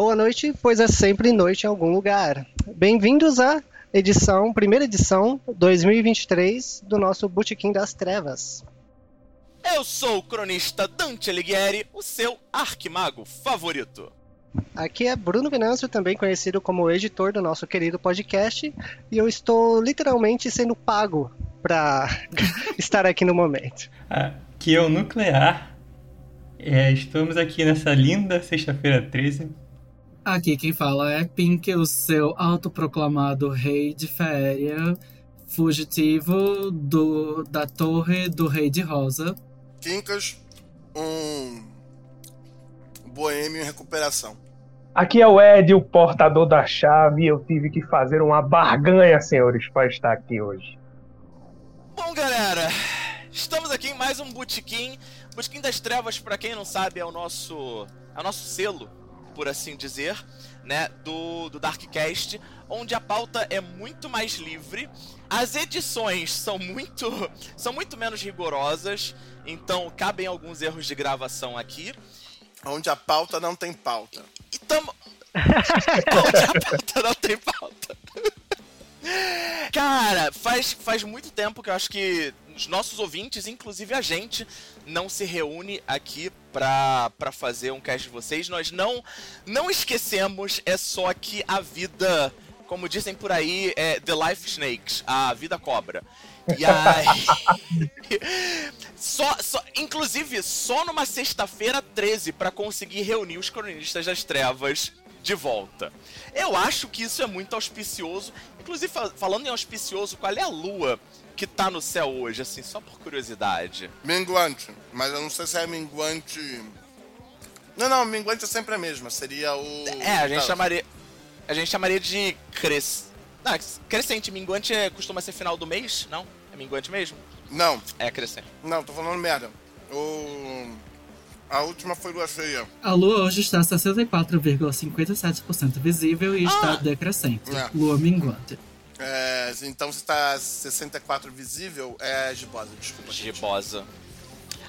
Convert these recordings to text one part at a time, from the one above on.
Boa noite, pois é sempre noite em algum lugar. Bem-vindos à edição, primeira edição 2023 do nosso Botequim das Trevas. Eu sou o cronista Dante Alighieri, o seu arquimago favorito. Aqui é Bruno Venâncio, também conhecido como editor do nosso querido podcast, e eu estou literalmente sendo pago para estar aqui no momento. Aqui é o Nuclear. É, estamos aqui nessa linda sexta-feira 13 Aqui quem fala é Pink, o seu autoproclamado rei de féria, fugitivo do, da torre do rei de rosa. Quincas, um boêmio em recuperação. Aqui é o Ed, o portador da chave, e eu tive que fazer uma barganha, senhores, para estar aqui hoje. Bom, galera, estamos aqui em mais um Botequim. Botequim das Trevas, para quem não sabe, é o nosso, é o nosso selo por assim dizer, né, do, do Darkcast, onde a pauta é muito mais livre, as edições são muito, são muito menos rigorosas, então cabem alguns erros de gravação aqui. Onde a pauta não tem pauta. E tamo... onde a pauta não tem pauta. Cara, faz, faz muito tempo que eu acho que os nossos ouvintes, inclusive a gente, não se reúne aqui pra fazer um cast de vocês. Nós não, não esquecemos, é só que a vida, como dizem por aí, é The Life Snakes, a vida cobra. E aí. só, só, inclusive, só numa sexta-feira 13 para conseguir reunir os cronistas das trevas de volta. Eu acho que isso é muito auspicioso. Inclusive, falando em auspicioso, qual é a lua que tá no céu hoje, assim, só por curiosidade? Minguante. Mas eu não sei se é minguante. Não, não, minguante é sempre a mesma. Seria o. É, a gente chamaria. A gente chamaria de cres... Não, crescente. Minguante é, costuma ser final do mês, não? É minguante mesmo? Não. É crescente. Não, tô falando merda. O. A última foi lua cheia. A lua hoje está 64,57% visível e ah. está decrescente. É. Lua minguante. É, então se está 64 visível, é gibosa, desculpa. Gibosa.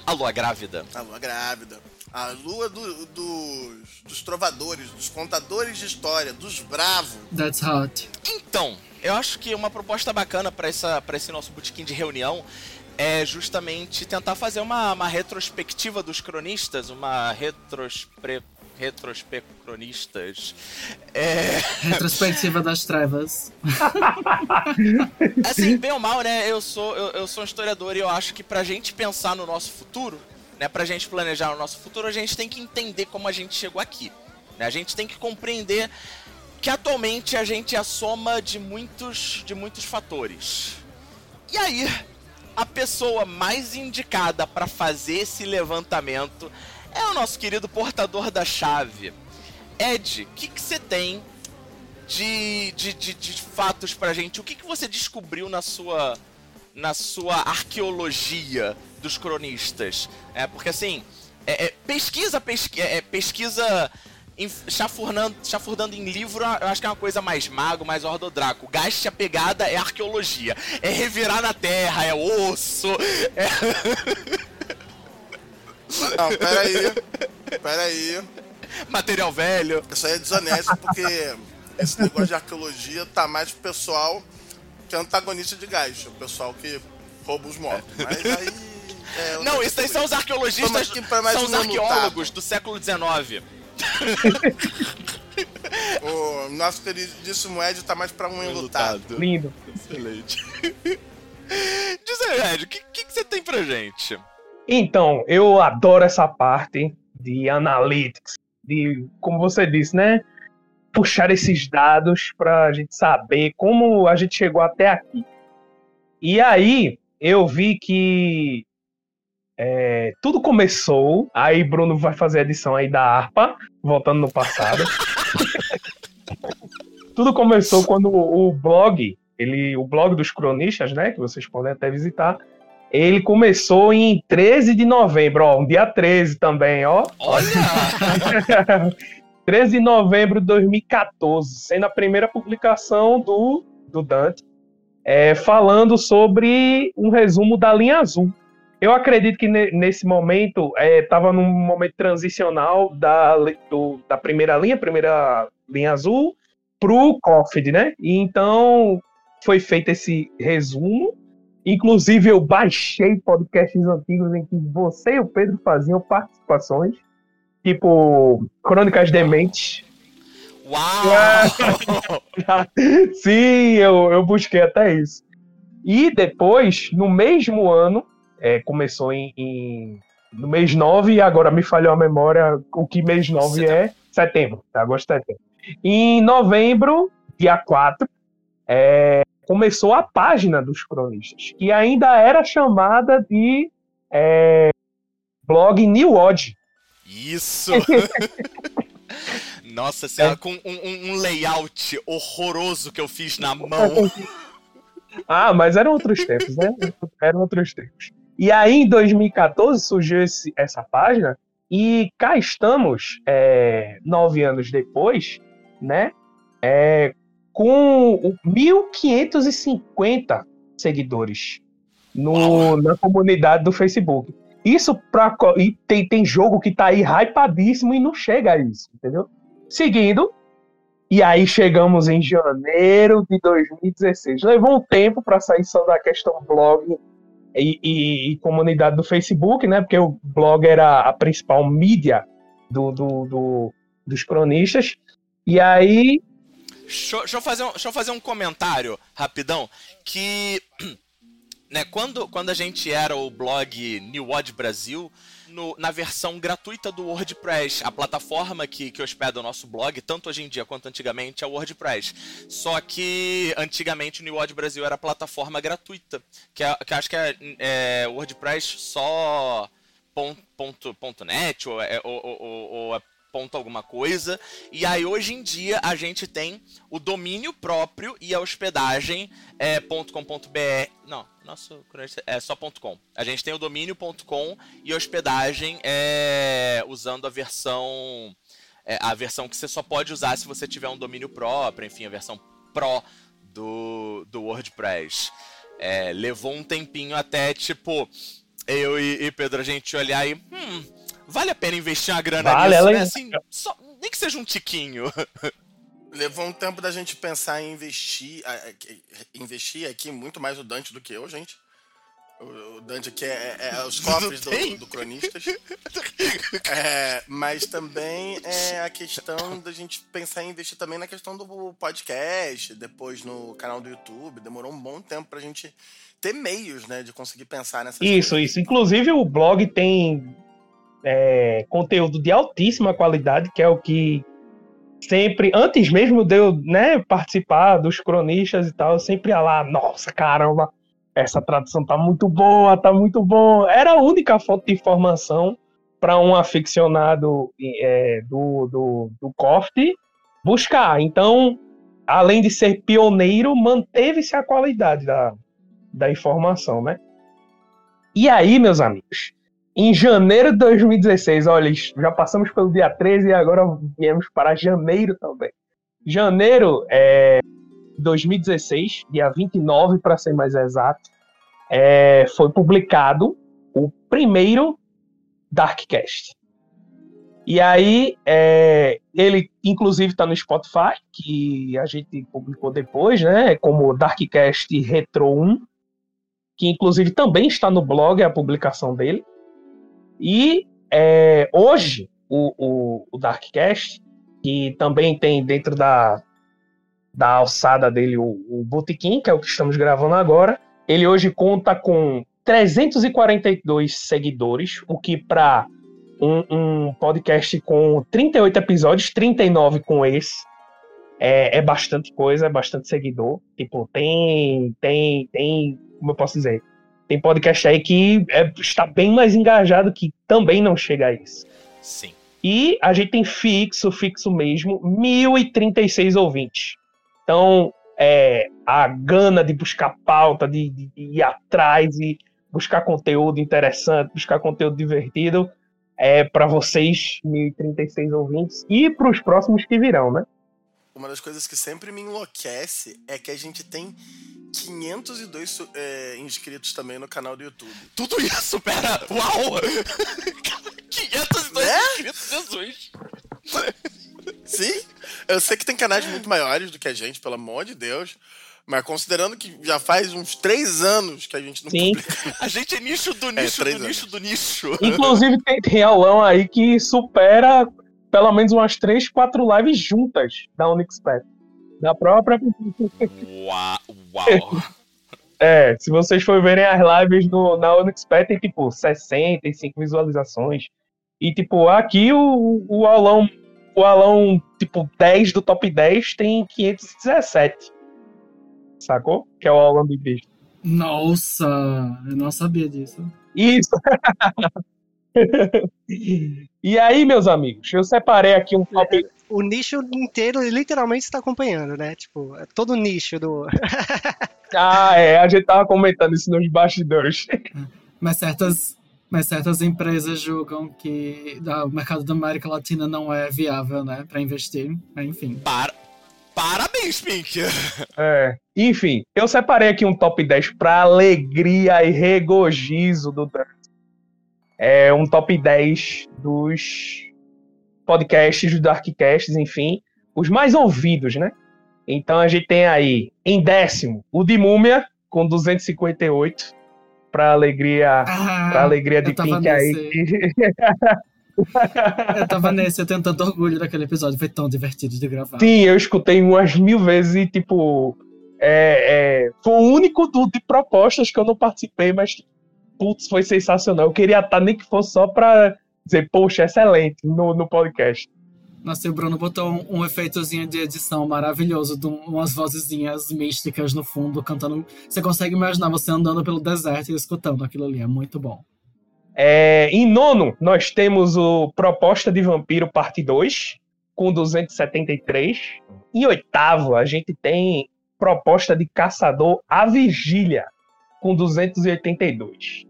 A lua grávida. A lua grávida. A lua do, do, dos trovadores, dos contadores de história, dos bravos. That's hot. Então, eu acho que uma proposta bacana para esse nosso botequim de reunião é justamente tentar fazer uma, uma retrospectiva dos cronistas, uma retrospre retrospecronistas. É... Retrospectiva das trevas. assim, bem ou mal, né? Eu sou, eu, eu sou um historiador e eu acho que pra gente pensar no nosso futuro, né? Pra gente planejar o nosso futuro, a gente tem que entender como a gente chegou aqui. Né? A gente tem que compreender que atualmente a gente é a soma de muitos, de muitos fatores. E aí, a pessoa mais indicada para fazer esse levantamento é o nosso querido portador da chave. Ed, o que você tem de, de, de, de, fatos pra gente? O que, que você descobriu na sua, na sua arqueologia dos cronistas? É, porque assim, é, é, pesquisa, pesqui, é, pesquisa em, chafurdando, chafurdando em livro, eu acho que é uma coisa mais mago, mais ordodraco. Gaste a pegada é arqueologia. É revirar na terra, é osso, é... Não, peraí. Peraí. Material velho. Isso aí é desonesto porque esse negócio de arqueologia tá mais pro pessoal que é antagonista de gás. O pessoal que rouba os mortos. Mas aí. É, não, isso aí são os arqueologistas. São os arqueólogos do século XIX. o nosso queridíssimo Ed tá mais pra um enlutado. Lindo. Excelente. Diz aí, Ed, o que, que, que você tem pra gente? Então, eu adoro essa parte de analytics, de, como você disse, né? Puxar esses dados para a gente saber como a gente chegou até aqui. E aí, eu vi que é, tudo começou. Aí, Bruno vai fazer a edição aí da harpa, voltando no passado. tudo começou quando o, blog, ele, o blog dos cronistas, né? Que vocês podem até visitar ele começou em 13 de novembro, ó, um dia 13 também, ó. Olha! 13 de novembro de 2014, sendo a primeira publicação do, do Dante, é, falando sobre um resumo da linha azul. eu acredito que ne- nesse momento estava num momento transicional da, do- da primeira linha, primeira linha azul, pro COFID, né? E então foi feito esse resumo. Inclusive, eu baixei podcasts antigos em que você e o Pedro faziam participações, tipo Crônicas Dementes. Uau! Sim, eu, eu busquei até isso. E depois, no mesmo ano, é, começou em, em- no mês 9, e agora me falhou a memória o que mês 9 é. Setembro, agosto, setembro. Em novembro, dia 4, é, começou a página dos cronistas, que ainda era chamada de é, blog New Odd. Isso! Nossa senhora, com um, um- um layout horroroso que eu fiz na mão. Ah, mas eram outros tempos, né? Eram outros tempos. E aí, em 2014, surgiu esse- essa página, e cá estamos, é, nove anos depois, né? É, com o 1.550 seguidores no, na comunidade do Facebook. Isso pra, e tem, tem jogo que tá aí hypadíssimo e não chega a isso, entendeu? Seguindo, e aí chegamos em janeiro de 2016. Levou um tempo para sair só da questão blog e, e- e comunidade do Facebook, né? Porque o blog era a principal mídia do, do- do- dos cronistas. E aí, Deixa, eu- fazer um, deixa eu fazer um comentário rapidão. Que. Né, quando, quando a gente era o blog New Odd Brasil, no- na versão gratuita do WordPress, a plataforma que, que hospeda o nosso blog, tanto hoje em dia quanto antigamente, é o WordPress. Só que antigamente o New Odd Brasil era plataforma gratuita, que, é- que acho que é, é WordPress só ponto, ponto, ponto net ou, é- ou- ou- ou- ponto alguma coisa. E aí hoje em dia a gente tem o domínio próprio e a hospedagem é .com.br. Não, nosso é só .com. A gente tem o domínio.com e a hospedagem é usando a versão é, a versão que você só pode usar se você tiver um domínio próprio, enfim, a versão Pro do, do WordPress. É, levou um tempinho até, tipo, eu e, e Pedro a gente olhar e. Hum, vale a pena investir uma grana Vale, nisso, ela- né? Assim, só- nem que seja um tiquinho. Levou um tempo da gente pensar em investir. Investir aqui muito mais o Dante do que eu, gente. O Dante aqui é, é- é os cofres do, do Cronistas. É, mas também é a questão da gente pensar em investir também na questão do podcast, depois no canal do YouTube. Demorou um bom tempo pra gente ter meios, né, de conseguir pensar nessas isso, coisas. isso. Inclusive, o blog tem é, conteúdo de altíssima qualidade, que é o que sempre, antes mesmo de eu né, participar dos cronistas e tal, eu sempre ia lá, nossa, caramba, essa tradução tá muito boa, tá muito bom. Era a única fonte de informação para um aficionado é, do, do, do COFT buscar. Então, além de ser pioneiro, manteve-se a qualidade da, da informação, né? E aí, meus amigos, em janeiro de 2016, olha, já passamos pelo dia 13 e agora viemos para janeiro também. Janeiro é 2016, dia 29 para ser mais exato, é, foi publicado o primeiro Darkcast. E aí, é, ele inclusive está no Spotify, que a gente publicou depois, né? Como Darkcast Retro 1, que inclusive também está no blog a publicação dele. E é, hoje, o, o, o Darkcast, que também tem dentro da, da alçada dele o, o Botequim, que é o que estamos gravando agora, ele hoje conta com 342 seguidores, o que para um, um podcast com 38 episódios, 39 com esse, é, é bastante coisa, é bastante seguidor. Tipo, tem, tem, tem, como eu posso dizer, tem podcast aí que é, está bem mais engajado que também não chega a isso. Sim. E a gente tem fixo, fixo mesmo, 1036 ouvintes. Então, é, a gana de buscar pauta, de, de- de ir atrás e buscar conteúdo interessante, buscar conteúdo divertido, é para vocês, 1036 ouvintes, e para os próximos que virão, né? Uma das coisas que sempre me enlouquece é que a gente tem 502 é, inscritos também no canal do YouTube. Tudo isso, pera! Uau! 502 Né? inscritos, Jesus! Sim, eu sei que tem canais muito maiores do que a gente, pelo amor de Deus. Mas considerando que já faz uns três anos que a gente não Sim. publica. A gente é nicho do nicho três do anos. nicho do nicho. Inclusive, tem, tem aulão aí que supera pelo menos umas 3, 4 lives juntas da Unixpert. Da própria. Uau! Uau! É, se vocês forem verem as lives no, na Unixpert, tem tipo 65 visualizações. E, tipo, aqui o, o aulão, o aulão, tipo, 10 do top 10 tem 517. Sacou? Que é o aulão do bicho. Nossa, eu não sabia disso. Isso! e aí, meus amigos, eu separei aqui um top. O nicho inteiro literalmente está acompanhando, né? Tipo, é todo o nicho do. Ah, é, a gente tava comentando isso nos bastidores. Mas certas, mas certas empresas julgam que ah, o mercado da América Latina não é viável, né, para investir. Enfim. Para... Parabéns, Pink! É. Enfim, eu separei aqui um top 10 para alegria e regozijo do Dan. É um top 10 dos podcasts, dos Darkcasts, enfim, os mais ouvidos, né? Então a gente tem aí, em décimo, o de Múmia, com 258, para alegria, Ah, pra alegria de Pink aí. Eu tava nesse, eu tenho tanto orgulho daquele episódio, foi tão divertido de gravar. Sim, eu escutei umas mil vezes e, tipo, é, é, foi o único do, de propostas que eu não participei, mas, putz, foi sensacional. Eu queria estar nem que fosse só pra dizer, poxa, excelente no, no podcast. Nossa, e o Bruno botou um, um efeitozinho de edição maravilhoso, de um- umas vozezinhas místicas no fundo, cantando. Você consegue imaginar você andando pelo deserto e escutando aquilo ali, é muito bom. É, em nono, nós temos o Proposta de Vampiro Parte 2, com 273. Em oitavo, a gente tem Proposta de Caçador A Vigília, com 282.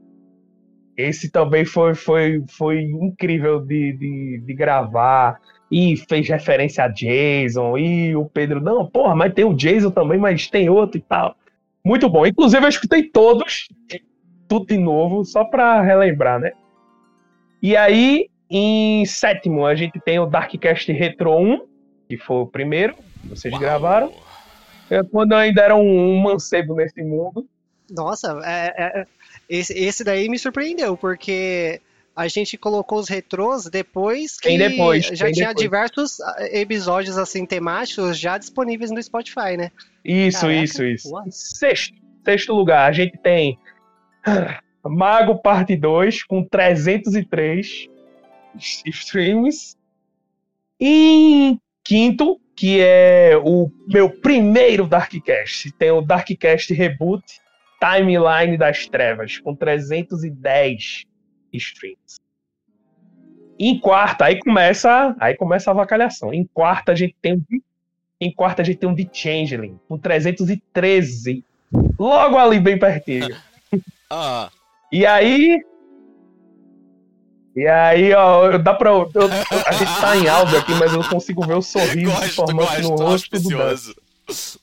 Esse também foi, foi, foi incrível de, de, de gravar. E fez referência a Jason. E o Pedro, não, porra, mas tem o Jason também, mas tem outro e tal. Muito bom. Inclusive, eu escutei todos tudo de novo, só pra relembrar, né? E aí, em sétimo, a gente tem o Darkcast Retro 1, que foi o primeiro, que vocês Uau. gravaram. É quando eu ainda era um, um mancebo nesse mundo. Nossa, é- é- é- esse, esse daí me surpreendeu, porque a gente colocou os retrôs depois que depois, já tinha depois. diversos ah, episódios assim temáticos já disponíveis no Spotify, né? Isso, Caraca, isso, isso. Sexto, sexto lugar, a gente tem ah, Mago Parte 2 com 303 streams. E em quinto, que é o meu primeiro Darkcast, tem o Darkcast Reboot Timeline das Trevas com 310 streams. Em quarta, aí começa, aí começa a avacalhação. Em quarta a gente tem o em quarta a gente tem um The Changeling, com 313. Logo ali, bem pertinho. Ah, E aí. E aí, ó, dá pra. eu- a gente tá em áudio aqui, mas eu consigo ver o sorriso se gosto, formando no gosto, rosto do Dan. auspicioso.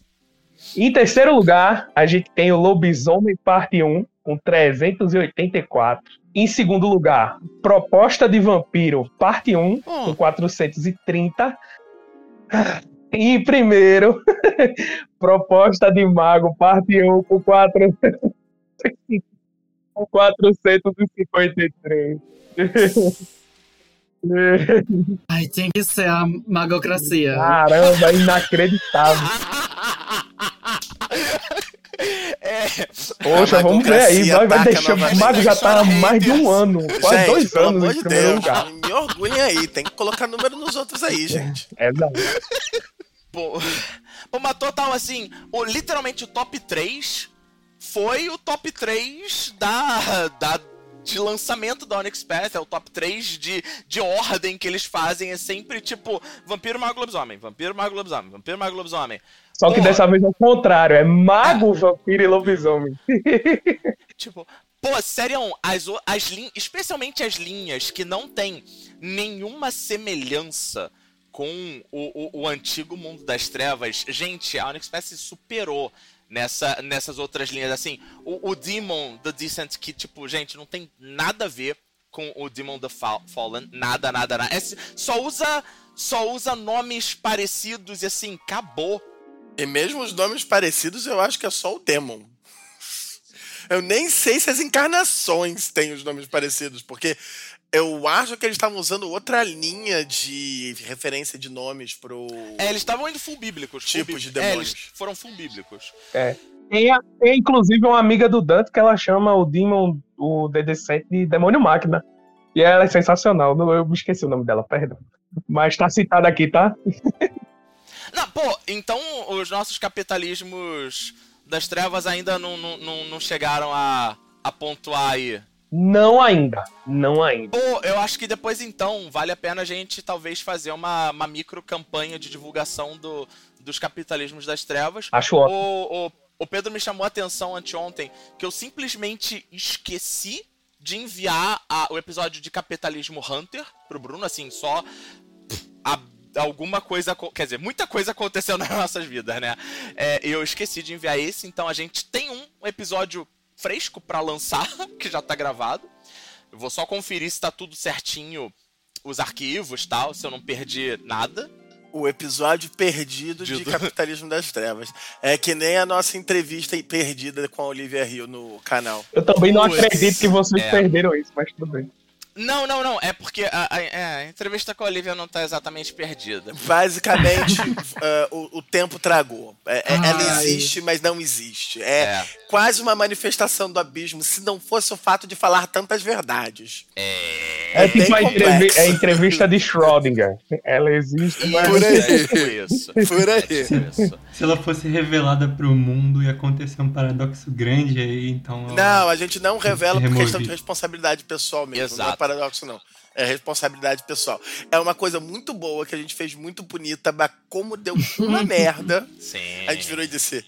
Em terceiro lugar, a gente tem o Lobisomem Parte 1, com 384. Em segundo lugar, Proposta de Vampiro Parte 1, com Hum. 430. E em primeiro, Proposta de Mago Parte 1, com 400 com 453. Ai, tem que ser a magocracia. Caramba, inacreditável. É, Poxa, vamos ver aí. Vai, vai deixar. O. Mago já tá há mais de um ano, quase gente, dois pelo anos amor em de primeiro Deus, lugar. me orgulhem aí. Tem que colocar número nos outros aí, gente. É verdade. pô, pô, mas total, assim, o, literalmente o top 3 foi o top 3 da, da, de lançamento da Onyx Path, é o top 3 de, de ordem que eles fazem, é sempre tipo Vampiro, Mago, Lobisomem, Vampiro, Mago, Lobisomem, Vampiro, Mago, Lobisomem. Só que Porra. dessa vez é o contrário, é mago, vampiro e lobisomem. Tipo, pô, sério, as, as linhas, especialmente as linhas que não tem nenhuma semelhança com o, o, o antigo mundo das trevas, gente, a Onyx Path superou nessa, nessas outras linhas. Assim, o, o Demon The Descent, que, tipo, gente, não tem nada a ver com o Demon The Fallen. Nada, nada, nada. É, só usa. Só usa nomes parecidos e assim, acabou. E mesmo os nomes parecidos, eu acho que é só o Demon. Eu nem sei se as encarnações têm os nomes parecidos, porque eu acho que eles estavam usando outra linha de referência de nomes pro. É, eles estavam indo full bíblicos. Tipos de demônios. É, eles foram full bíblicos. É. Tem, tem inclusive uma amiga do Dante que ela chama o Demon, o DD7 de Demônio Máquina. E ela é sensacional. Eu me esqueci o nome dela, perdão. Mas tá citada aqui, tá? Não, pô, então os nossos capitalismos das trevas ainda não, não, não chegaram a, a pontuar aí. Não ainda, não ainda. Pô, eu acho que depois então vale a pena a gente talvez fazer uma, uma micro campanha de divulgação do, dos capitalismos das trevas. Acho ótimo. O, o, o Pedro me chamou a atenção anteontem que eu simplesmente esqueci de enviar a, o episódio de Capitalismo Hunter pro Bruno, assim, só a, alguma coisa, quer dizer, muita coisa aconteceu nas nossas vidas, né? É, eu esqueci de enviar esse, então a gente tem um episódio fresco para lançar, que já tá gravado. Eu vou só conferir se tá tudo certinho, os arquivos tal, se eu não perdi nada. O episódio perdido de, de Capitalismo das Trevas. É que nem a nossa entrevista perdida com a Olivia Hill no canal. Eu também não acredito que vocês é. perderam isso, mas tudo bem. Não, não, não. É porque a, a, é, a, entrevista com a Olivia não tá exatamente perdida. Basicamente, uh, o, o, tempo tragou. É, é ela existe, mas não existe. É, é, quase uma manifestação do abismo, se não fosse o fato de falar tantas verdades. É, é tipo a entrevista, a entrevista de Schrödinger. Ela existe, mas... Por aí. É tipo isso. Por aí. Se, ela fosse revelada pro mundo, ia acontecer um paradoxo grande aí, então... Não, a gente não revela por questão de responsabilidade pessoal mesmo. Exato paradoxo, não. É responsabilidade pessoal. É uma coisa muito boa que a gente fez muito bonita, mas como deu uma merda, Sim. a gente virou e disse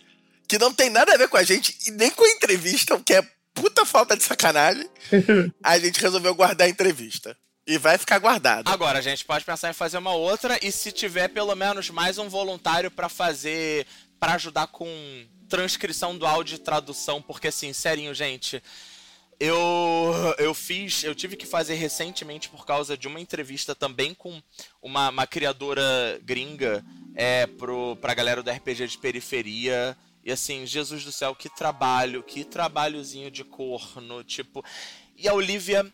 que não tem nada a ver com a gente e nem com a entrevista, o que é puta falta de sacanagem. a gente resolveu guardar a entrevista. E vai ficar guardado. Agora, a gente pode pensar em fazer uma outra e se tiver pelo menos mais um voluntário para fazer, para ajudar com transcrição do áudio e tradução, porque assim, serinho, gente, eu, eu fiz, eu tive que fazer recentemente por causa de uma entrevista também com uma, uma criadora gringa é, pro, pra galera do RPG de periferia. E assim, Jesus do céu, que trabalho, que trabalhozinho de corno, tipo. E a Olivia,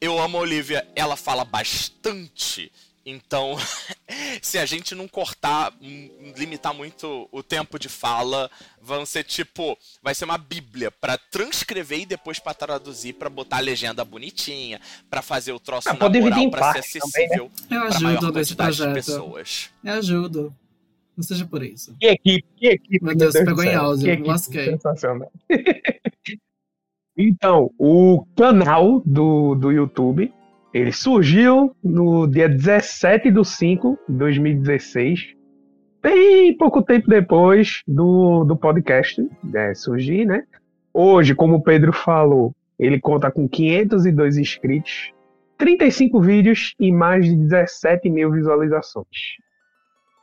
eu amo a Olivia, ela fala bastante. Então, se a gente não cortar, hum, limitar muito o tempo de fala, vão ser tipo, vai ser uma bíblia para transcrever e depois para traduzir, para botar a legenda bonitinha, para fazer o troço ah, na moral, para ser acessível também, né? Eu ajudo nesse projeto. pessoas. Eu ajudo. Não seja por isso. Que equipe, que equipe. Meu Deus, Deus pegou em áudio, me lasquei. Sensacional. então, o canal do, do YouTube ele surgiu no dia 17 de 5 de 2016, bem pouco tempo depois do, do podcast né, surgir, né? Hoje, como o Pedro falou, ele conta com 502 inscritos, 35 vídeos e mais de 17 mil visualizações.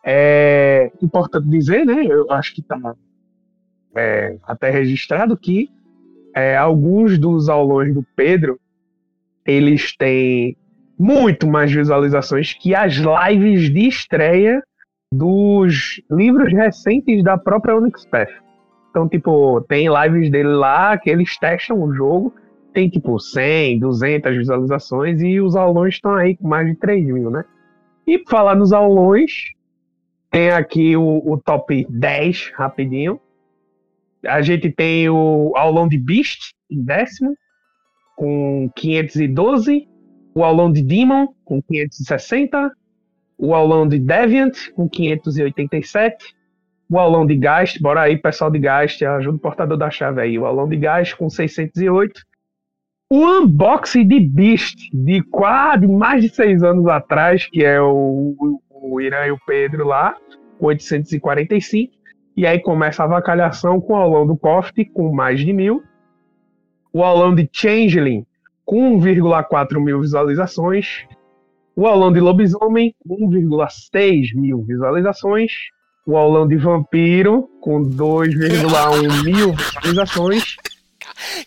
É importante dizer, né? Eu acho que está é, até registrado que é, alguns dos aulões do Pedro eles têm muito mais visualizações que as lives de estreia dos livros recentes da própria Onyx Path. Então, tipo, tem lives dele lá que eles testam o jogo, tem tipo 100, 200 visualizações e os aulões estão aí com mais de 3 mil, né? E falar nos aulões, tem aqui o, o top 10, rapidinho. A gente tem o aulão de Beast, em décimo com 512, o aulão de Demon com 560, o aulão de Deviant com 587, o aulão de Geist, bora aí pessoal de Geist, ajuda o portador da chave aí, o aulão de Geist com 608, o unboxing de Beast de quase mais de seis anos atrás, que é o, o Irã e o Pedro lá, com 845, e aí começa a avacalhação com o aulão do Coft com mais de mil, o aulão de Changeling com 1,4 mil visualizações, o aulão de Lobisomem 1,6 mil visualizações, o aulão de vampiro, com 2,1 mil visualizações.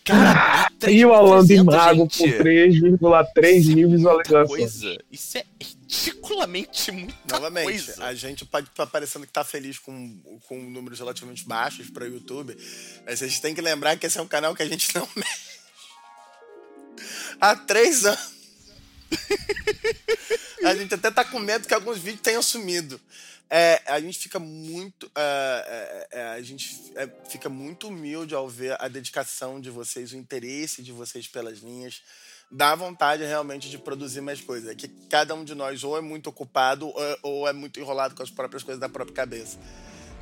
Cara, e o aulão de 3.300, mago gente. com 3,3 mil Muita visualizações. coisa. Isso é ridiculamente muita Novamente, coisa. a gente pode estar parecendo que tá feliz com, com números relativamente baixos para o YouTube, mas a gente tem que lembrar que esse é um canal que a gente não mexe. Há três anos. a gente até tá com medo que alguns vídeos tenham sumido. É, a gente fica muito. é, é, é, a gente é, fica muito humilde ao ver a dedicação de vocês, o interesse de vocês pelas linhas. Dá vontade realmente de produzir mais coisas. É que cada um de nós ou é muito ocupado ou, ou é muito enrolado com as próprias coisas da própria cabeça.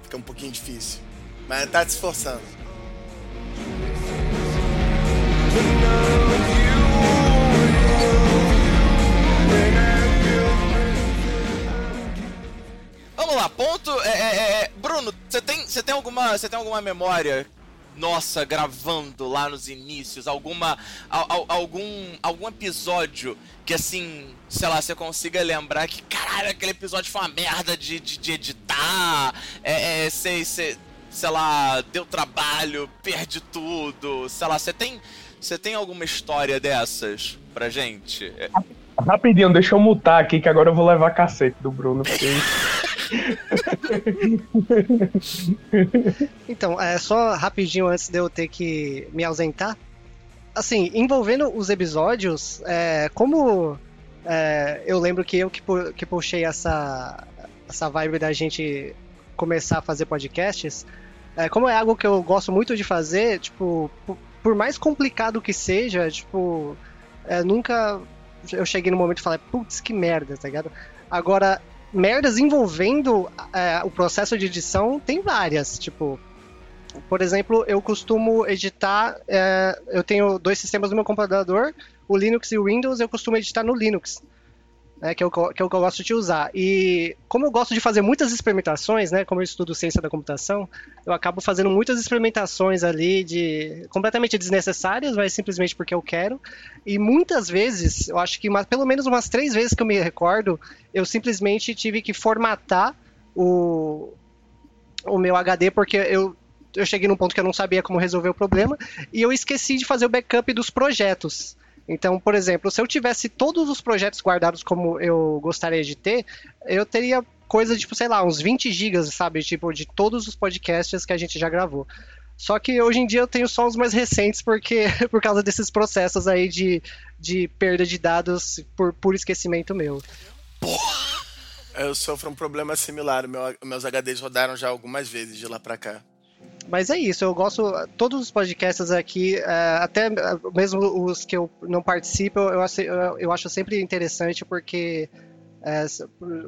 Fica um pouquinho difícil. Mas tá se esforçando. Vamos lá, ponto. é, é, é, Bruno, você tem, você tem alguma, você tem alguma memória? Nossa, gravando lá nos inícios, alguma, al- al- algum, algum episódio que assim, sei lá, você consiga lembrar que caralho, aquele episódio foi uma merda de, de, de editar, é, é, sei, sei, sei lá, deu trabalho, perdi tudo, sei lá, você tem, você tem alguma história dessas pra gente? Rapidinho, deixa eu mutar aqui que agora eu vou levar cacete do Bruno. Porque... Então, é, só rapidinho antes de eu ter que me ausentar. Assim, envolvendo os episódios, é, como é, eu lembro que eu que, pu- que puxei essa, essa vibe da gente começar a fazer podcasts, é, como é algo que eu gosto muito de fazer, tipo, por, por mais complicado que seja, tipo, é, nunca eu cheguei no momento e falei, putz, que merda, tá ligado? Agora, merdas envolvendo é, o processo de edição tem várias, tipo. Por exemplo, eu costumo editar. é, eu tenho dois sistemas no meu computador, o Linux e o Windows, eu costumo editar no Linux. Né, que, é eu- que eu gosto de usar. E como eu gosto de fazer muitas experimentações, né? Como eu estudo ciência da computação, eu acabo fazendo muitas experimentações ali de completamente desnecessárias, mas simplesmente porque eu quero. E muitas vezes, eu acho que uma- pelo menos umas três vezes que eu me recordo, eu simplesmente tive que formatar o, o meu HD porque eu, eu cheguei num ponto que eu não sabia como resolver o problema e eu esqueci de fazer o backup dos projetos. Então, por exemplo, se eu tivesse todos os projetos guardados como eu gostaria de ter, eu teria coisa de, tipo, sei lá, uns 20 gigas, sabe? Tipo, de todos os podcasts que a gente já gravou. Só que hoje em dia eu tenho só os mais recentes porque por causa desses processos aí de, de perda de dados por, por esquecimento meu. Eu sofro um problema similar. Meu, meus HDs rodaram já algumas vezes de lá pra cá. Mas é isso, eu gosto. Todos os podcasts aqui, é, até mesmo os que eu não participo, eu acho, eu acho sempre interessante porque, é,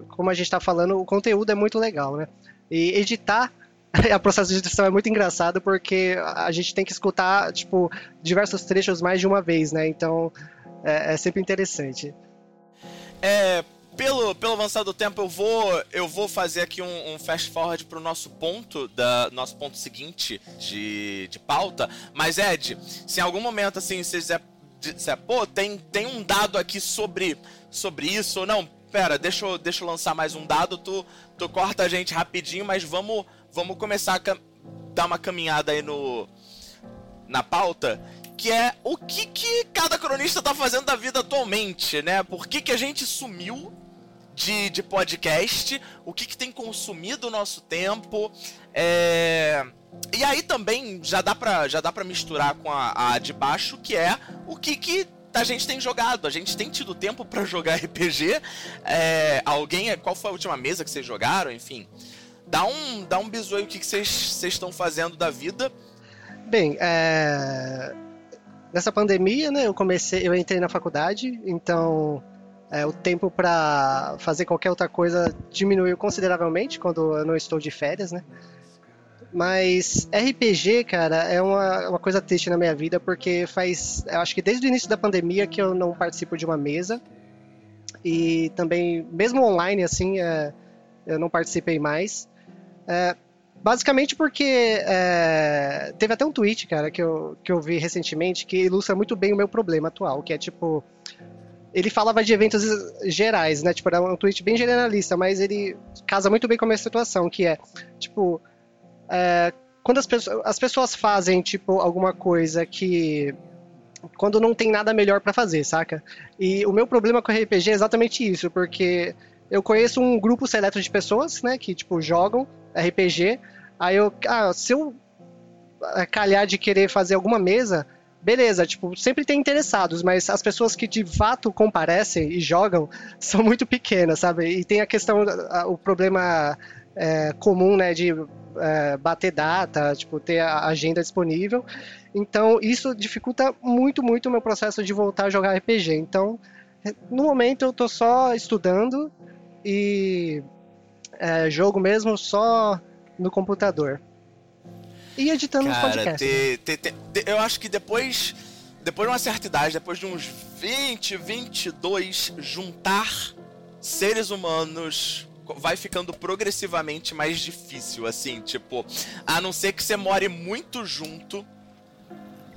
como a gente está falando, o conteúdo é muito legal, né? E editar. O processo de edição é muito engraçado porque a gente tem que escutar, tipo, diversos trechos mais de uma vez, né? Então é, é sempre interessante. É, pelo, pelo avançar do tempo, eu vou, eu vou fazer aqui um, um fast forward pro nosso ponto, da, nosso ponto seguinte de, de pauta. Mas, Ed, se em algum momento, assim, você quiser pô, tem, tem um dado aqui sobre, sobre isso, ou não, pera, deixa eu, deixa eu lançar mais um dado, tu, tu corta a gente rapidinho, mas vamos, vamos começar a dar uma caminhada aí no, na pauta, que é o que, que cada cronista tá fazendo da vida atualmente, né? Por que, que a gente sumiu de, de podcast, o que, que tem consumido o nosso tempo. é, E aí também já dá pra, já dá pra misturar com a, a de baixo, que é o que, que a gente tem jogado. A gente tem tido tempo pra jogar RPG. É, Alguém. Qual foi a última mesa que vocês jogaram? Enfim. Dá um, dá um bisu aí o que vocês estão fazendo da vida. Bem, é, nessa pandemia, né, eu comecei, eu entrei na faculdade, então é, o tempo para fazer qualquer outra coisa diminuiu consideravelmente quando eu não estou de férias, né? Mas RPG, cara, é uma, uma coisa triste na minha vida, porque faz. Eu acho que desde o início da pandemia que eu não participo de uma mesa. E também, mesmo online, assim, é, eu não participei mais. É, basicamente porque é, teve até um tweet, cara, que eu, que eu vi recentemente que ilustra muito bem o meu problema atual, que é tipo. Ele falava de eventos gerais, né? Tipo, era um tweet bem generalista, mas ele casa muito bem com a minha situação, que é, tipo, é, quando as pessoas, as pessoas fazem, tipo, alguma coisa que quando não tem nada melhor para fazer, saca? E o meu problema com RPG é exatamente isso, porque eu conheço um grupo seleto de pessoas, né, que, tipo, jogam RPG, aí eu, ah, se eu é, calhar de querer fazer alguma mesa, beleza, tipo, sempre tem interessados, mas as pessoas que de fato comparecem e jogam são muito pequenas, sabe? E tem a questão, o problema é, comum, né, de é, bater data, tipo, ter a agenda disponível. Então, isso dificulta muito, muito o meu processo de voltar a jogar RPG. Então, no momento eu tô só estudando e é, jogo mesmo só no computador. E editando Cara, os podcasts. Te, te, te, eu acho que depois, depois de uma certa idade, depois de uns 20, 22, juntar seres humanos vai ficando progressivamente mais difícil, assim, tipo, a não ser que você more muito junto.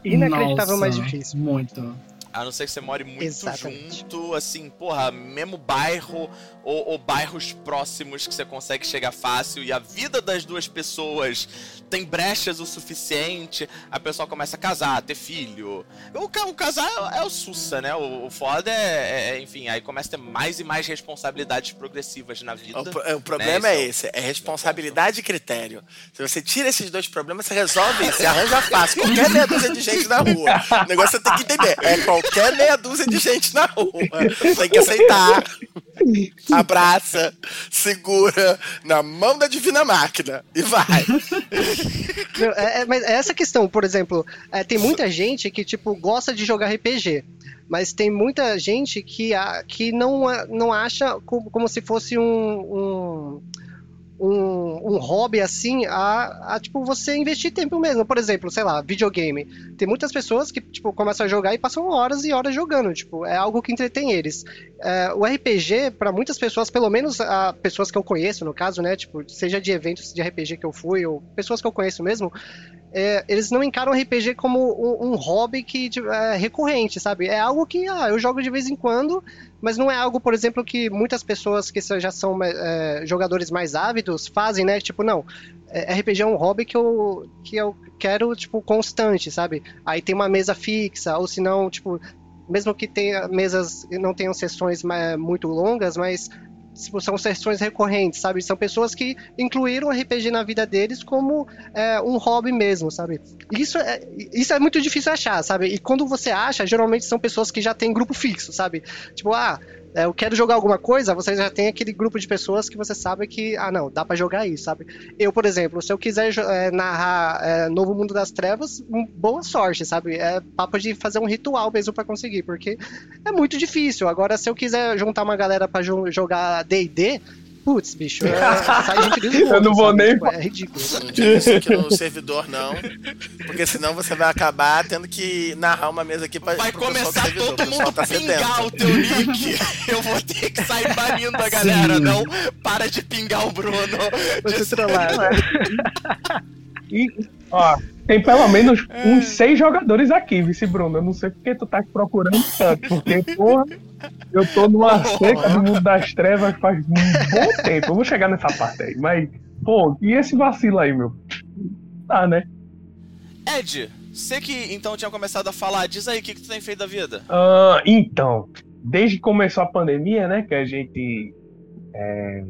Inacreditável mais difícil. Muito. A não ser que você more muito Exatamente. junto, assim, porra, mesmo bairro ou, ou, bairros próximos que você consegue chegar fácil e a vida das duas pessoas tem brechas o suficiente, a pessoa começa a casar, ter filho. O, o casar é, é o sussa, né? O, o foda é, é, é, enfim, aí começa a ter mais e mais responsabilidades progressivas na vida. O, o problema né? é esse, é responsabilidade e critério. Se você tira esses dois problemas, você resolve isso, você arranja fácil. Qualquer meia dúzia de gente na rua. O negócio você tem que entender. É qualquer meia dúzia de gente na rua. Tem que aceitar. Abraça, segura na mão da divina máquina e vai. é, é, mas é essa questão, por exemplo, é, tem muita gente que tipo gosta de jogar RPG, mas tem muita gente que, que não, não acha como, como se fosse um, um um, um hobby assim a, a, tipo, você investir tempo mesmo. Por exemplo, sei lá, videogame. Tem muitas pessoas que, tipo, começam a jogar e passam horas e horas jogando. Tipo, é algo que entretém eles. É, o RPG, para muitas pessoas, pelo menos a pessoas que eu conheço, no caso, né? Tipo, seja de eventos de RPG que eu fui, ou pessoas que eu conheço mesmo, é, eles não encaram RPG como um, um hobby que é recorrente, sabe? É algo que, ah, eu jogo de vez em quando, mas não é algo, por exemplo, que muitas pessoas que já são é, jogadores mais ávidos fazem, né? Tipo, não, é, RPG é um hobby que eu, que eu quero, tipo, constante, sabe? Aí tem uma mesa fixa, ou se não, tipo, mesmo que tenha mesas não tenham sessões muito longas, mas são sessões recorrentes, sabe? São pessoas que incluíram RPG na vida deles como é, um hobby mesmo, sabe? Isso é, isso é muito difícil achar, sabe? E quando você acha, geralmente são pessoas que já têm grupo fixo, sabe? Tipo, ah, é, eu quero jogar alguma coisa, você já tem aquele grupo de pessoas que você sabe que, ah, não, dá para jogar isso, sabe? Eu, por exemplo, se eu quiser é, narrar é, Novo Mundo das Trevas, boa sorte, sabe? É papo de fazer um ritual mesmo para conseguir, porque é muito difícil. Agora, se eu quiser juntar uma galera para jogar D&D, Putz, bicho, é, sai gente Eu não vou sabe? nem. Tipo, é ridículo. Não diga isso aqui no servidor, não. Porque senão você vai acabar tendo que narrar uma mesa aqui pra. Vai começar servidor, todo mundo tá pingar o teu nick. Eu vou ter que sair banindo a galera. Sim. Não, para de pingar o Bruno. Você trollar. Né? e, ó, tem pelo menos uns seis jogadores aqui, vice Bruno. Eu não sei porque tu tá procurando tanto. Porque, porra. Eu tô numa seca do mundo das trevas faz um bom tempo. Eu vou chegar nessa parte aí. Mas, pô, e esse vacilo aí, meu? Tá, né? Ed, você que então tinha começado a falar, diz aí o que, que tu tem feito da vida. Uh, então, desde que começou a pandemia, né? Que a gente é,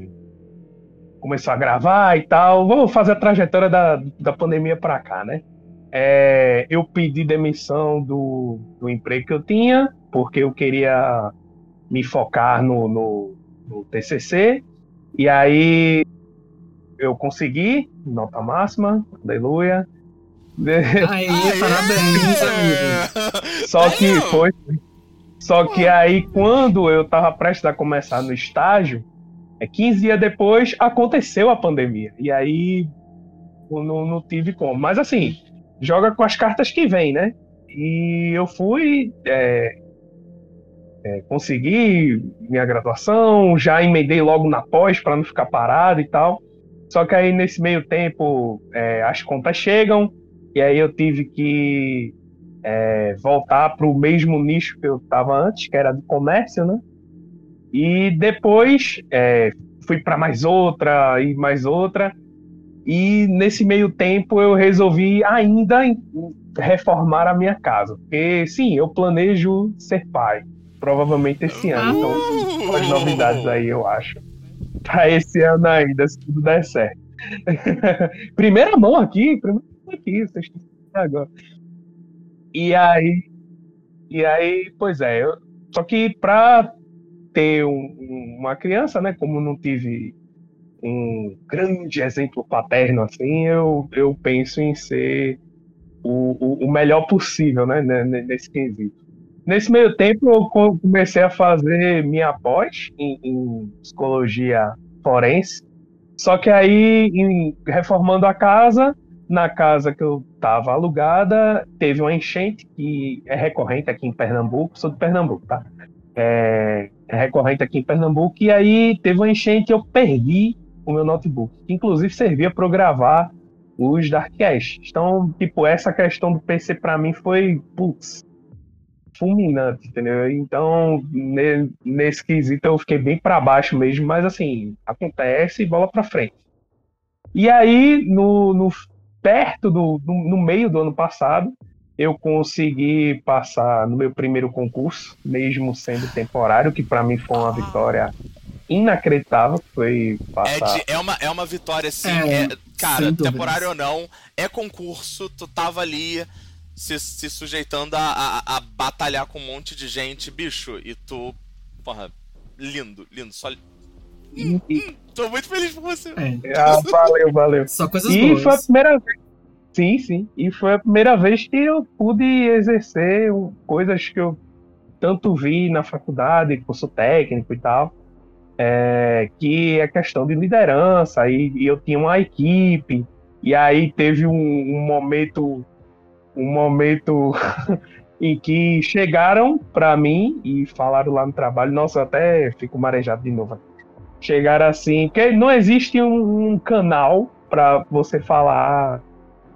começou a gravar e tal. Vou fazer a trajetória da, da pandemia pra cá, né? É, eu pedi demissão do, do emprego que eu tinha, porque eu queria me focar no, no, no TCC. E aí eu consegui, nota máxima, aleluia. Aí, parabéns, amigo. Só que foi. Só que aí, quando eu tava prestes a começar no estágio, 15 dias depois aconteceu a pandemia. E aí não, não tive como. Mas assim, joga com as cartas que vem, né? E eu fui, é, é, consegui minha graduação, já emendei logo na pós para não ficar parado e tal. Só que aí nesse meio tempo é, as contas chegam e aí eu tive que é, voltar para o mesmo nicho que eu estava antes, que era de comércio, né? E depois é, fui para mais outra e mais outra. E nesse meio tempo eu resolvi ainda reformar a minha casa. Porque sim, eu planejo ser pai. Provavelmente esse ano. Então, as novidades aí, eu acho. Para esse ano ainda, se tudo der certo. primeira mão aqui, primeira mão aqui, vocês estão agora. E aí, e aí, pois é, eu, só que para ter um, uma criança, né, como não tive um grande exemplo paterno assim, eu, eu penso em ser o, o, o melhor possível, né, nesse quesito. Nesse meio tempo, eu comecei a fazer minha pós em, em psicologia forense. Só que aí, em, reformando a casa, na casa que eu estava alugada, teve uma enchente que é recorrente aqui em Pernambuco. Sou de Pernambuco, tá? É recorrente aqui em Pernambuco. E aí teve uma enchente e eu perdi o meu notebook, que inclusive servia para gravar os Darkcast. Então, tipo, essa questão do PC para mim foi, putz, fulminante, entendeu? Então, nesse quesito eu fiquei bem para baixo mesmo, mas assim, acontece e bola para frente. E aí, no, no perto do no, no, meio do ano passado, eu consegui passar no meu primeiro concurso, mesmo sendo temporário, que para mim foi uma vitória inacreditável, foi passar. É, de, é, uma, é uma vitória, assim, é, é, cara, temporário ou não, é concurso, tu tava ali se, se sujeitando a, a, a, batalhar com um monte de gente, bicho, e tu, porra, lindo, lindo, só... Hum, hum, tô muito feliz por você. É. Ah, valeu, valeu. Só coisas e boas. foi a primeira vez Sim, sim. E foi a primeira vez que eu pude exercer coisas que eu tanto vi na faculdade, curso técnico e tal é, que é questão de liderança, e, e, eu tinha uma equipe, e aí teve um, um momento, um momento em que chegaram para mim e falaram lá no trabalho, nossa, até fico marejado de novo. Chegaram assim, porque não existe um, um canal para você falar,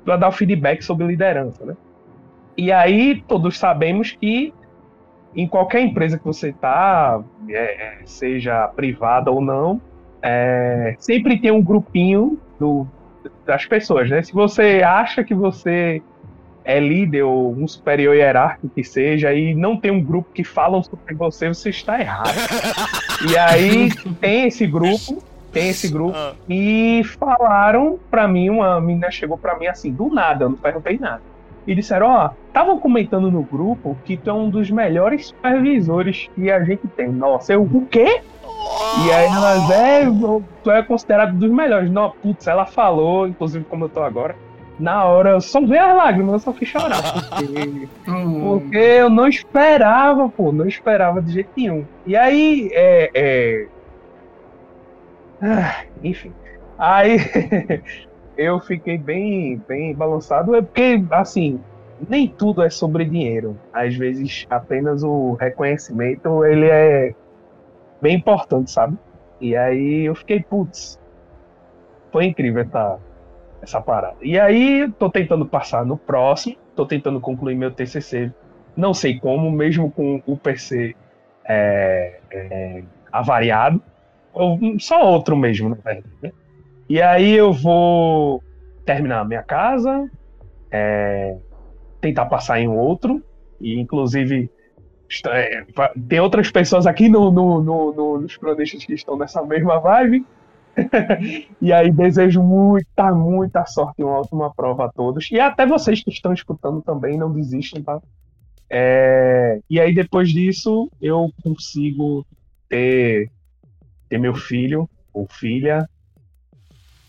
para dar feedback sobre liderança, né? E aí todos sabemos que em qualquer empresa que você está, é, seja privada ou não, é, sempre tem um grupinho do, das pessoas, né? Se você acha que você é líder ou um superior hierárquico que seja e não tem um grupo que falam sobre você, você está errado. e aí tem esse grupo, tem esse grupo ah. e falaram para mim, uma menina chegou para mim assim, do nada, eu não perguntei nada e disseram: Ó, oh, estavam comentando no grupo que tu é um dos melhores supervisores que a gente tem. Nossa, eu o quê? E aí elas, é, tu é considerado dos melhores. Não, putz, ela falou, inclusive como eu tô agora. Na hora eu só vi as lágrimas, eu só fui chorar. Porque, porque eu não esperava, pô, não esperava de jeito nenhum. E aí, é. é... Ah, enfim. Aí eu fiquei bem, bem balançado, é porque, assim, nem tudo é sobre dinheiro. Às vezes, apenas o reconhecimento, ele é bem importante, sabe? E aí eu fiquei, putz, foi incrível essa, essa parada. E aí, tô tentando passar no próximo, tô tentando concluir meu TCC, não sei como, mesmo com o PC é, é, avariado, só outro mesmo, na verdade, né? E aí eu vou terminar a minha casa, é, tentar passar em outro, e inclusive é, tem outras pessoas aqui no, no, no, no, nos cronistas que estão nessa mesma vibe. e aí desejo muita, muita sorte e uma ótima prova a todos. E até vocês que estão escutando também, não desistem, tá? É, e aí depois disso eu consigo ter, ter meu filho ou filha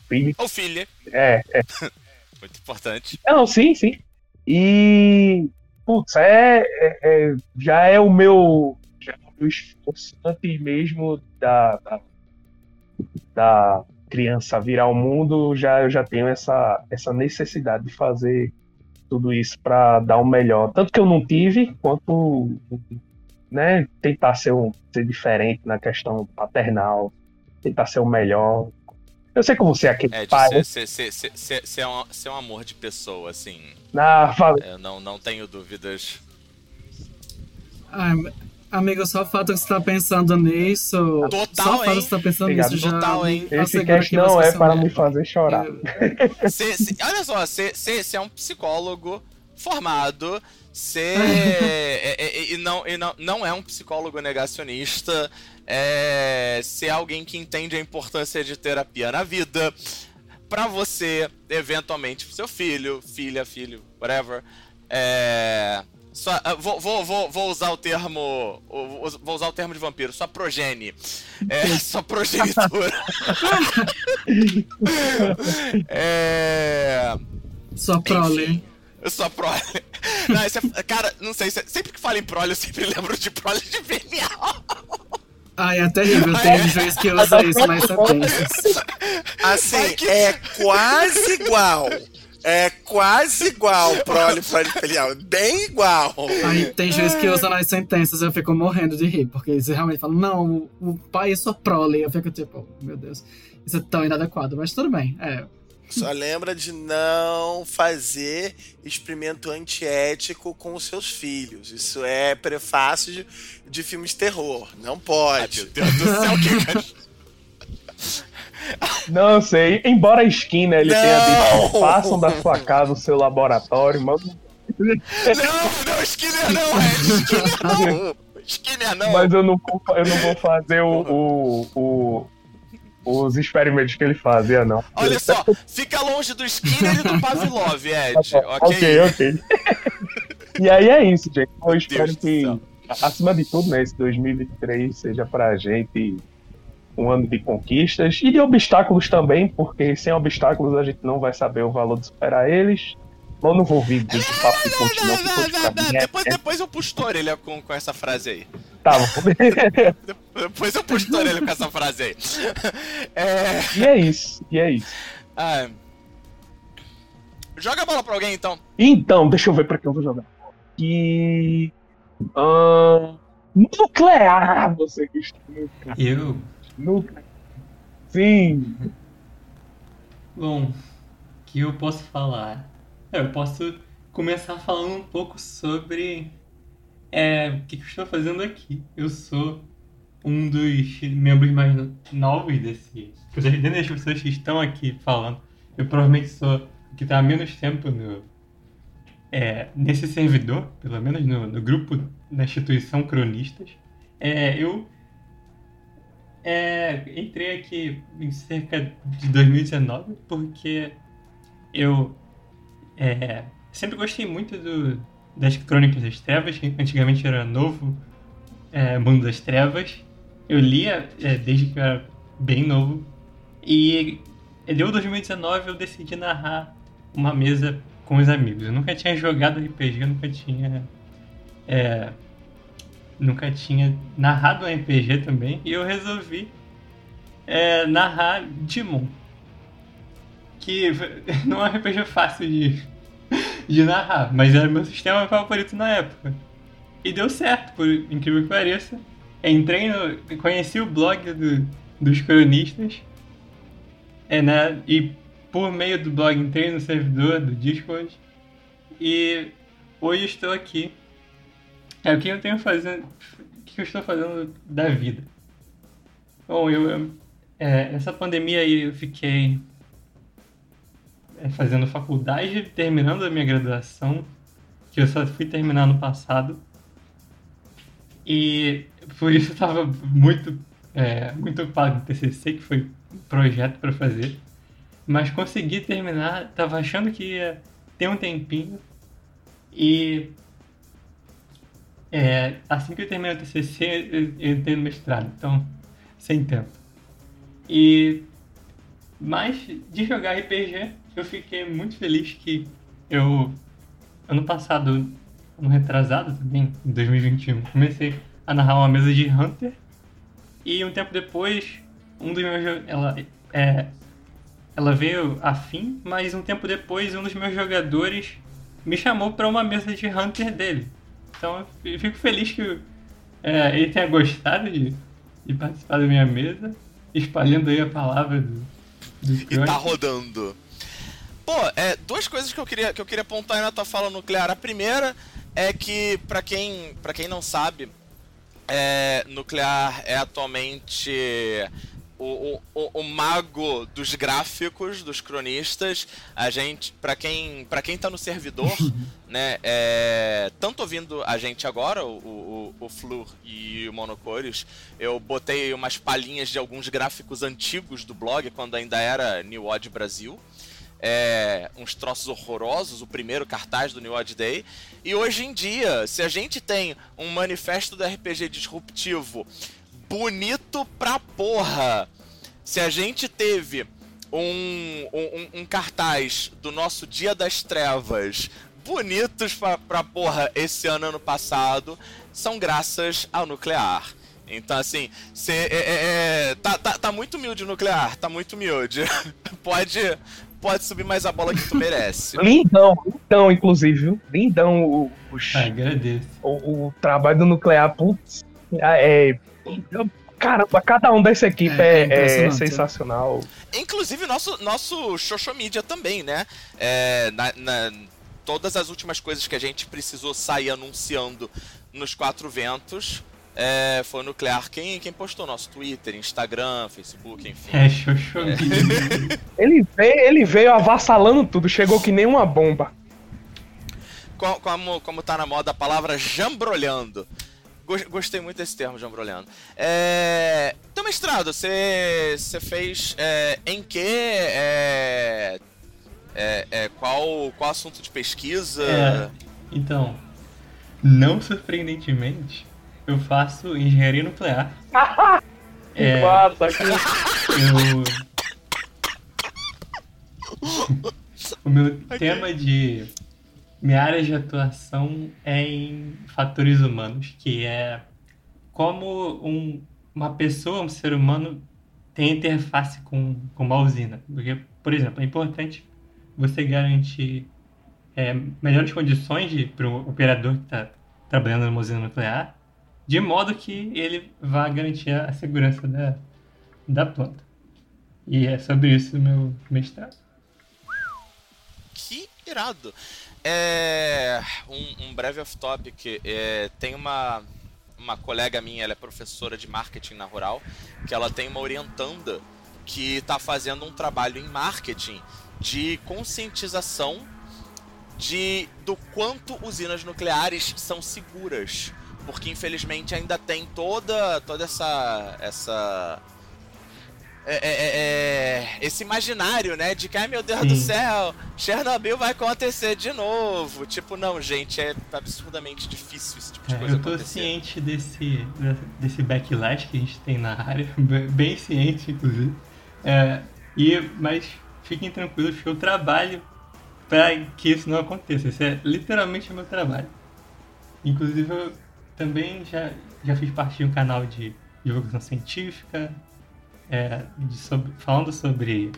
filho. Ou filha. É, é. Muito importante. Não, sim, sim. E. Putz, é, é, é já é o meu. Já é o meu esforço antes mesmo da, da, da criança virar o mundo, já, eu já tenho essa, essa necessidade de fazer tudo isso para dar o melhor. Tanto que eu não tive, quanto né, tentar ser, um, ser diferente na questão paternal, tentar ser o melhor, Eu sei como você é aquele É, pai. ser, ser, ser, ser, ser, ser um, ser um amor de pessoa, assim. Ah, valeu. Eu não, não tenho dúvidas. Ai, amigo, só o fato que você tá pensando nisso. Total, só o fato que você tá pensando Obrigado. nisso já. Total, hein? Esse cast não é para me fazer chorar. Cê- cê- olha só, você é um psicólogo formado, você é- é- e não, e não, não é um psicólogo negacionista, é ser alguém que entende a importância de terapia na vida, pra você, eventualmente, pro seu filho, filha, filho, whatever, é... Sua, ah, vou, vou, vou, vou usar o termo. Vou usar o termo de vampiro, sua progenie. É, sua progenitura. é. Sua prole. Eu sou a prole. Não, esse é- cara, não sei, se- sempre que falo em prole, eu sempre lembro de prole de genial. Ai, é terrível. Tem juiz que usa isso nas sentenças. Assim, é quase igual. É quase igual prole prole filial. Bem igual. Aí tem juiz que usa nas sentenças, eu fico morrendo de rir, porque eles realmente falam, não, o, o pai é sua prole. Eu fico tipo, meu Deus, isso é tão inadequado, mas tudo bem. É, Só lembra de não fazer experimento antiético com os seus filhos. Isso é prefácio de, de filmes de terror. Não Ai, pode. meu Deus do céu, que. Não sei, embora a esquina ele tenha Não! dito, façam da sua casa o seu laboratório, mas, Não, não, Skinner não, é Skinner não. Skinner não. mas eu, não vou, eu não vou fazer o, o- o- os experimentos que ele fazia, não. Olha só, fica longe do Skinner e do Pavlov, Ed. Ok, Ok? ok. e aí é isso, gente. Eu espero que, acima de tudo, né, esse 2023 seja pra gente um ano de conquistas e de obstáculos também, porque sem obstáculos a gente não vai saber o valor de superar eles. Eu não vou vir de papo de não, Não, não, não, não. Depois, é- depois eu puxo a orelha com, com essa frase aí. Tá bom. Depois eu puxo a orelha com essa frase aí. É. e é isso, e é isso. ah, Joga a bola pra alguém então. Então, deixa eu ver pra quem eu vou jogar. E. ahn, nuclear, você que está Eu? nuclear. Sim. Bom, o que eu posso falar? É, Eu posso começar falando um pouco sobre é, o que eu estou fazendo aqui. Eu sou um dos membros mais no- novos desse. eu- Dentro das pessoas que estão aqui falando, eu provavelmente sou o que está há menos tempo no, é, nesse servidor, pelo menos no, no grupo da instituição Cronistas. É, eu é, entrei aqui em cerca de 2019 porque eu é, sempre gostei muito do, das Crônicas das Trevas, que antigamente era novo é, Mundo das Trevas. Eu lia é, desde que eu era bem novo. E deu 2019 eu decidi narrar uma mesa com os amigos. Eu nunca tinha jogado RPG, eu nunca tinha. é, nunca tinha narrado um RPG também. E eu resolvi é, narrar Digimon. Que não é um RPG fácil de, de narrar, mas era meu sistema favorito na época. E deu certo, por incrível que pareça. Entrei no. Conheci o blog do- dos cronistas. É, né? E por meio do blog entrei no servidor do Discord. E hoje estou aqui. É o que eu tenho fazendo. O que eu estou fazendo da vida? Bom, eu. é, essa pandemia aí eu fiquei fazendo faculdade, terminando a minha graduação, que eu só fui terminar no passado. E por isso eu estava muito, é, muito ocupado no TCC, que foi um projeto para fazer. Mas consegui terminar, estava achando que ia ter um tempinho. E é, assim que eu terminei o TCC, eu, eu entrei no mestrado, então sem tempo. E mas de jogar RPG, eu fiquei muito feliz que eu ano passado, ano retrasado também, em 2021, comecei a narrar uma mesa de Hunter e um tempo depois, um dos meus ela é ela veio a fim, mas um tempo depois um dos meus jogadores me chamou para uma mesa de Hunter dele. Então eu fico feliz que é, ele tenha gostado de, de participar da minha mesa, espalhando aí a palavra do, dos E tá rodando. Pô, é, duas coisas que eu queria, que eu queria apontar aí na tua fala nuclear. A primeira é que, pra quem, pra quem não sabe, é, nuclear é atualmente o, o, o, mago dos gráficos, dos cronistas. A gente, pra quem, pra quem tá no servidor, né, é, tanto ouvindo a gente agora, o, o, o Flur e o Monocores, eu botei umas palhinhas de alguns gráficos antigos do blog, quando ainda era New Odd Brasil. É, uns troços horrorosos, o primeiro cartaz do New Odd Day. E hoje em dia, se a gente tem um manifesto do RPG disruptivo bonito pra porra, se a gente teve um, um, um cartaz do nosso Dia das Trevas bonitos pra, pra porra esse ano ano passado, são graças ao nuclear. Então, assim, cê, é, é, é, tá, tá, tá muito humilde nuclear, tá muito humilde. pode, pode subir mais a bola que tu merece. Lindão, lindão, inclusive, viu? Lindão o, agradeço. o, o trabalho do nuclear, putz. É. eu- Caramba, cada um dessa equipe É, é, é é né? sensacional. Inclusive nosso, nosso social media também, né? É, na, na- todas as últimas coisas que a gente precisou sair anunciando nos quatro ventos é, foi o Nuclear quem, quem postou nosso Twitter, Instagram, Facebook, enfim. É, xoxô. Ele veio, ele veio avassalando tudo, chegou que nem uma bomba. Co- Como, como tá na moda a palavra jambrolhando. Gos- Gostei muito desse termo, jambrolhando. É... Então, mestrado, você você fez é, em que? É... É, é, qual, qual assunto de pesquisa? É, então, não surpreendentemente, eu faço engenharia nuclear. É, que eu... o meu tema de. Minha área de atuação é em fatores humanos, que é como um- uma pessoa, um ser humano, tem interface com, com uma usina. Porque, por exemplo, é importante você garantir é, melhores condições para o operador que está trabalhando numa usina nuclear, de modo que ele vá garantir a segurança da, da planta. E é sobre isso o meu mestrado. Que irado. É, um, um breve off-topic. É, tem uma, uma colega minha, ela é professora de marketing na Rural, que ela tem uma orientanda que está fazendo um trabalho em marketing de conscientização de do quanto usinas nucleares são seguras, porque infelizmente ainda tem toda toda essa essa é, é, é, é, esse imaginário, né, de que ai meu Deus do Sim. céu, Chernobyl vai acontecer de novo. Tipo, não, gente, é absurdamente difícil esse tipo de É, coisa eu tô acontecer. ciente desse, desse backlash que a gente tem na área, bem bem ciente, inclusive. É, e, mas fiquem tranquilos que eu trabalho para que isso não aconteça. Isso é literalmente o meu trabalho. Inclusive, eu também já, já fiz parte de um canal de divulgação científica, é, sobre- falando sobre,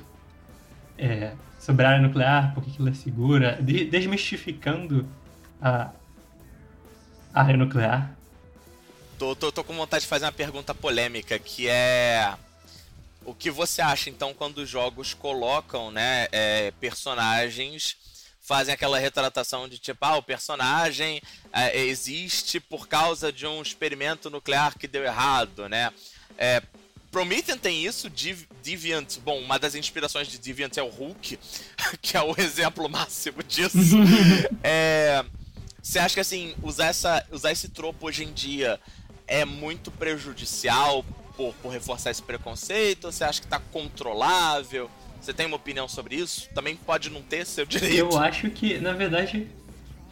é, sobre a área nuclear, por que ela é segura, de- desmistificando a, a área nuclear. Tô, tô, tô com vontade de fazer uma pergunta polêmica, que é. O que você acha, então, quando os jogos colocam, né, é, personagens, fazem aquela retratação de tipo, ah, o personagem é, existe por causa de um experimento nuclear que deu errado, né? É, Promethean tem isso, Div- Deviant, bom, uma das inspirações de Deviant é o Hulk, que é o exemplo máximo disso. É, você acha que assim, usar, essa, usar esse tropo hoje em dia é muito prejudicial por, por reforçar esse preconceito? Você acha que tá controlável? Você tem uma opinião sobre isso? Também pode não ter seu direito. Eu acho que, na verdade,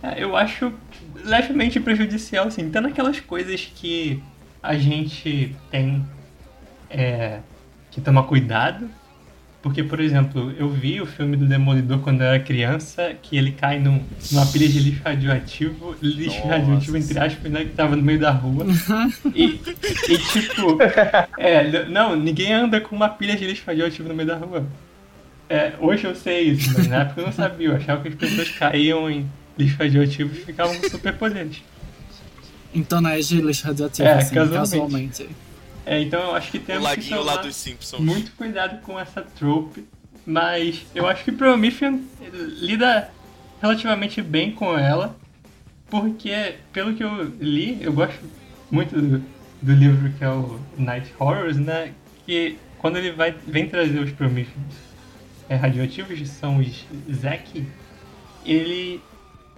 é, eu acho levemente prejudicial, assim. Tá naquelas coisas que a gente tem é, que tomar cuidado. Porque, por exemplo, eu vi o filme do Demolidor quando eu era criança, que ele cai num, numa pilha de lixo radioativo, lixo Nossa. radioativo, entre aspas, né, que tava no meio da rua. E, e, tipo, é, não, ninguém anda com uma pilha de lixo radioativo no meio da rua. É, hoje eu sei isso, mas na época eu não sabia. Eu achava que as pessoas caíam em lixo radioativo e ficavam com superpoderes. Então é de lixo radioativo, É, assim, casualmente. casualmente. É, então eu acho que o temos que laguinho lá tomar dos Simpsons. muito cuidado com essa trope Mas eu acho que Promethean lida relativamente bem com ela, porque, pelo que eu li, eu gosto muito do, do livro que é o Night Horrors, né? Que quando ele vai, vem trazer os Prometheans é, radioativos, são os Zek, ele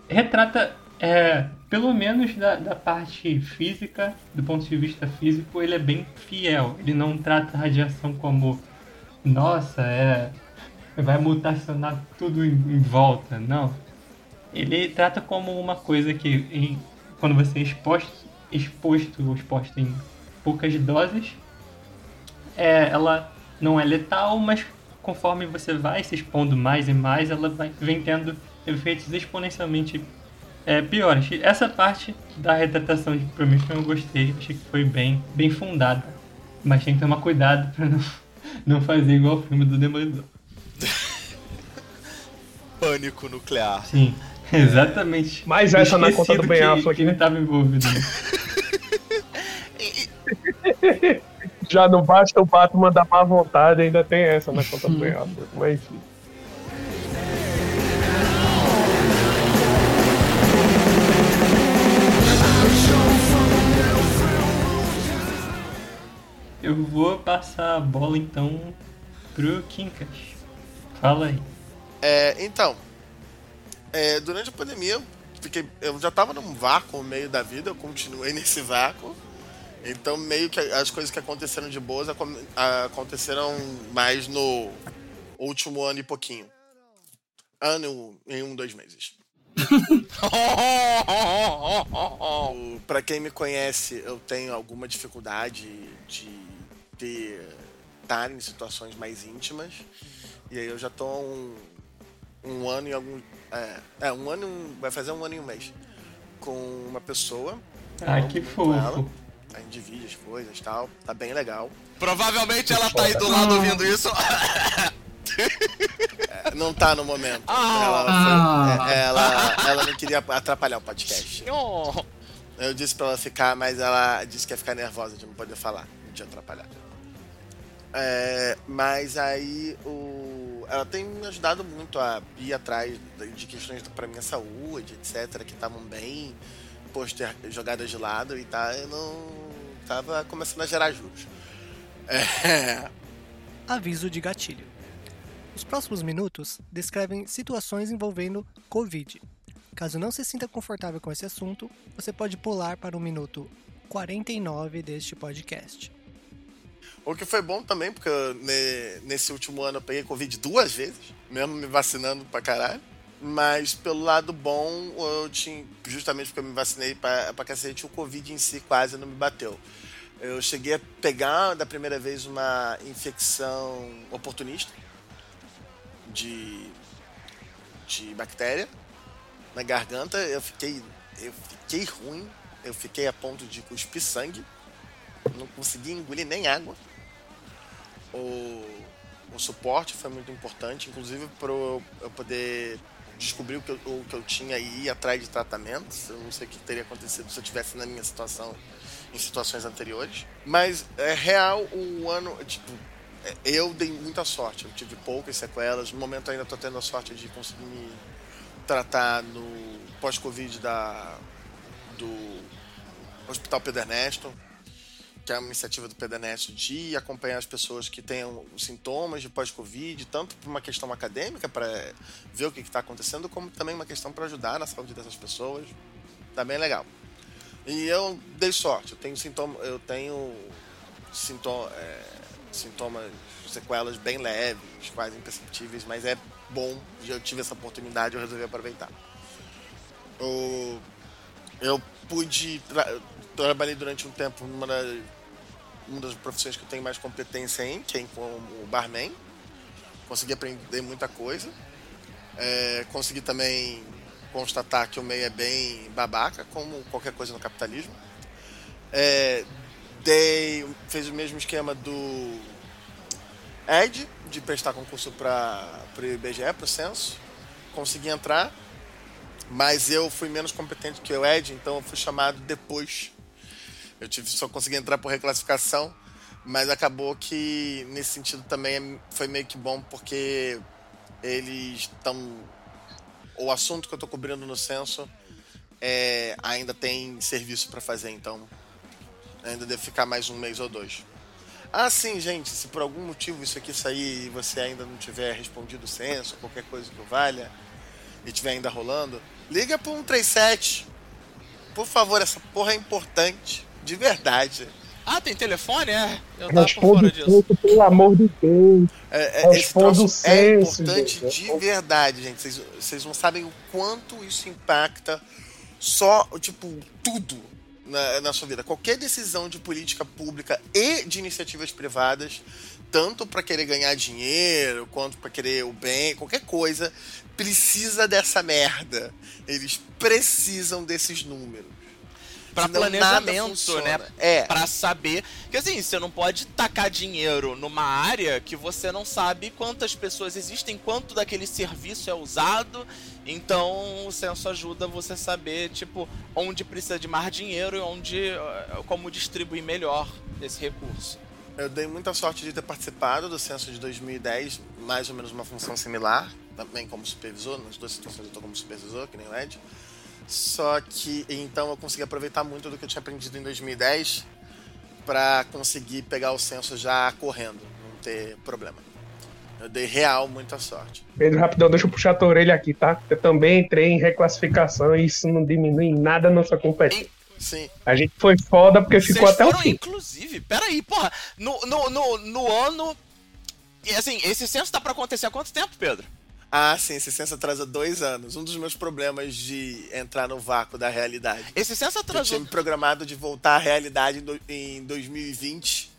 retrata, é, pelo menos da, da parte física, do ponto de vista físico, ele é bem fiel. Ele não trata a radiação como, nossa, é, vai mutacionar tudo em, em volta. Não. Ele trata como uma coisa que, em, quando você é exposto, exposto ou exposto em poucas doses, é, ela não é letal, mas conforme você vai se expondo mais e mais, ela vai, vem tendo efeitos exponencialmente é, piores. Essa parte da retratação de Prometheus eu gostei, achei que foi bem, bem fundada. Mas tem que tomar cuidado para não, não fazer igual o filme do Demolidor. Pânico nuclear. Sim, exatamente. Mas essa na conta do Ben Affleck, que, né? Que estava envolvido. Já não basta o Batman da má vontade, ainda tem essa na conta do Ben Affleck. Mas enfim. Eu vou passar a bola então pro Kinkas. Fala aí. É, então, é, durante a pandemia, eu, fiquei, eu já tava num vácuo no meio da vida, eu continuei nesse vácuo. Então, meio que as coisas que aconteceram de boas acon- aconteceram mais no último ano e pouquinho. Ano em um, dois meses. Pra quem me conhece, eu tenho alguma dificuldade de ter estar em situações mais íntimas. E aí eu já tô um, um ano e algum. É, é, um ano. e um- Vai fazer um ano e um mês. Com uma pessoa. Ah, Eu que muito ela. A gente divide as coisas e tal. Tá bem legal. Provavelmente ela tá aí do lado ouvindo isso. É, Não tá no momento. Ah. Ela, foi- é, ela, ela não queria atrapalhar o podcast. Eu disse pra ela ficar, mas ela disse que ia ficar nervosa de não poder falar, de atrapalhar. É, mas aí o, ela tem me ajudado muito a ir atrás de questões para minha saúde, etc, que estavam bem pôster jogadas de lado e tá, eu não tava começando a gerar juros. É, Aviso de gatilho. Os próximos minutos descrevem situações envolvendo Covid. Caso não se sinta confortável com esse assunto, você pode pular para o minuto 49 deste podcast. O que foi bom também, porque eu, ne- nesse último ano eu peguei Covid duas vezes, mesmo me vacinando pra caralho. Mas pelo lado bom, eu tinha, justamente porque eu me vacinei pra, pra cacete, o Covid em si quase não me bateu. Eu cheguei a pegar da primeira vez uma infecção oportunista de, de bactéria na garganta. Eu fiquei, eu fiquei ruim, eu fiquei a ponto de cuspir sangue não consegui engolir nem água. O, o suporte foi muito importante, inclusive para eu poder descobrir o que, eu, o que eu tinha e ir atrás de tratamentos. Eu não sei o que teria acontecido se eu tivesse na minha situação em situações anteriores. Mas é real o ano, tipo, é, eu dei muita sorte. Eu tive poucas sequelas. No momento ainda estou tendo a sorte de conseguir me tratar no pós-Covid do Hospital Pedro Ernesto que é uma iniciativa do PDNet de acompanhar as pessoas que tenham sintomas de pós-Covid, tanto por uma questão acadêmica, para ver o que está acontecendo, como também uma questão para ajudar na saúde dessas pessoas. Tá bem legal. E eu dei sorte, eu tenho sintoma, eu tenho sintoma, é, sintomas, sequelas bem leves, quase imperceptíveis, mas é bom, eu tive essa oportunidade, eu resolvi aproveitar. Eu, eu pude. Tra trabalhei durante um tempo numa uma das profissões que eu tenho mais competência em, que é como barman. Consegui aprender muita coisa. É, consegui também constatar que o meio é bem babaca, como qualquer coisa no capitalismo. É, dei, fez o mesmo esquema do Ed, de prestar concurso para o IBGE, para o censo. Consegui entrar, mas eu fui menos competente que o Ed, então eu fui chamado depois. Eu tive, só consegui entrar por reclassificação, Mas acabou que, nesse sentido, também foi meio que bom, porque eles estão. O assunto que eu tô cobrindo no censo é, ainda tem serviço para fazer, então ainda deve ficar mais um mês ou dois. Ah, sim, gente, se por algum motivo isso aqui sair e você ainda não tiver respondido o censo, qualquer coisa que valha, e tiver ainda rolando, liga pro 137. Por favor, essa porra é importante, de verdade. Ah, tem telefone? É. Eu tava por fora Responde disso. tudo, pelo amor de Deus. É, é, esse Responda troço o é importante gente. de verdade, gente. Vocês, vocês não sabem o quanto isso impacta só, tipo, tudo na, na sua vida. Qualquer decisão de política pública e de iniciativas privadas, tanto para querer ganhar dinheiro, quanto para querer o bem, qualquer coisa, precisa dessa merda. Eles precisam desses números. Nada planejamento, né? É. Pra saber. Porque assim, você não pode tacar dinheiro numa área que você não sabe quantas pessoas existem, quanto daquele serviço é usado. Então o censo ajuda você a saber, tipo, onde precisa de mais dinheiro e onde. eh, como distribuir melhor esse recurso. Eu dei muita sorte de ter participado do censo de 2010, mais ou menos uma função similar, também como supervisor, nas duas situações eu estou como supervisor, que nem o Ed. Só que então eu consegui aproveitar muito do que eu tinha aprendido em 2010 para conseguir pegar o censo já correndo, não ter problema. Eu dei real muita sorte. Pedro, rapidão, deixa eu puxar a tua orelha aqui, tá? Eu também entrei em reclassificação e isso não diminui em nada a nossa competência. Sim, A gente foi foda porque ficou Vocês até o foram, fim. inclusive, peraí, porra, no, no, no, no ano. E assim, esse censo tá pra acontecer há quanto tempo, Pedro? Ah, sim, esse censo atrasa dois anos. Um dos meus problemas de entrar no vácuo da realidade. Esse censo Eu tinha atrasou. me programado de voltar à realidade em 2020,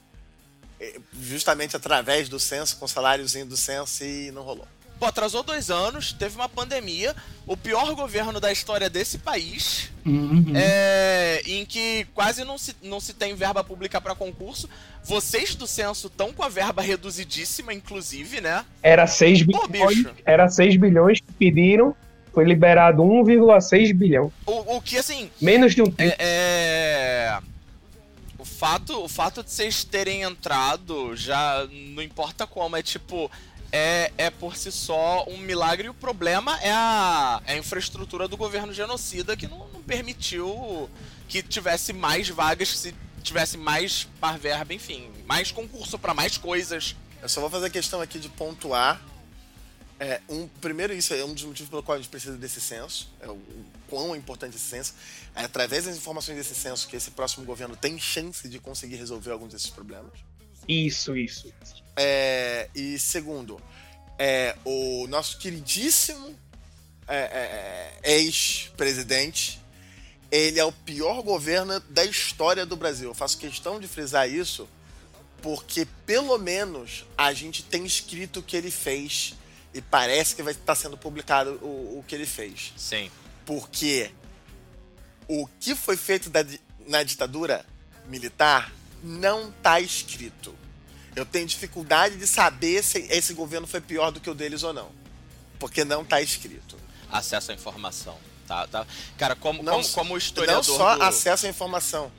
eh, justamente através do censo, com o saláriozinho do censo, e não rolou. Pô, atrasou dois anos, teve uma pandemia, o pior governo da história desse país, Uhum. é, em que quase não se, não se tem verba pública pra concurso. Vocês do censo estão com a verba reduzidíssima, inclusive, né? Era 6 Pô, bilhões. Era 6 bilhões que pediram. Foi liberado 1,6 bilhão. O, o que, assim, Menos de um terço. É, é, O fato, o fato de vocês terem entrado já não importa como, é tipo. É, é por si só um milagre e o problema é a, é a infraestrutura do governo genocida que não, não permitiu que tivesse mais vagas, que se tivesse mais par verba, enfim, mais concurso pra mais coisas. Eu só vou fazer questão aqui de pontuar. É, um, primeiro, isso é um dos motivos pelo qual a gente precisa desse censo. É o, o quão importante esse censo. É através das informações desse censo que esse próximo governo tem chance de conseguir resolver alguns desses problemas. Isso, isso. É, e segundo, é, o nosso queridíssimo é, é, é, ex-presidente, ele é o pior governo da história do Brasil. Eu faço questão de frisar isso porque pelo menos a gente tem escrito o que ele fez e parece que vai estar sendo publicado o, o que ele fez. Sim. Porque o que foi feito da na ditadura militar não está escrito. Eu tenho dificuldade de saber se esse governo foi pior do que o deles ou não. Porque não está escrito. Acesso à informação. Tá, tá. Cara, como, Não como, como historiador. Não só do- acesso à informação.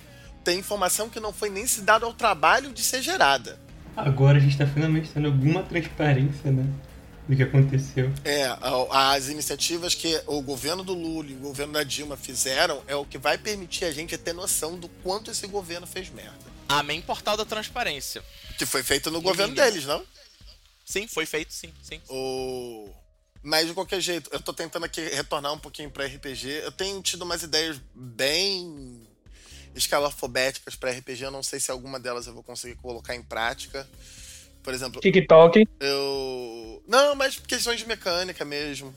Tem informação que não foi nem se dado ao trabalho de ser gerada. Agora a gente tá finalmente tendo alguma transparência, né? Do que aconteceu. É, as iniciativas que o governo do Lula e o governo da Dilma fizeram é o que vai permitir a gente ter noção do quanto esse governo fez merda. Amém Portal da Transparência. Que foi feito no governo mínimo. deles, não? Sim, foi feito, sim, sim. O... Mas de qualquer jeito, eu tô tentando aqui retornar um pouquinho pra RPG. Eu tenho tido umas ideias bem escalafobéticas pra RPG. Eu não sei se alguma delas eu vou conseguir colocar em prática. Por exemplo, TikTok. eu. Não, mas questões de mecânica mesmo.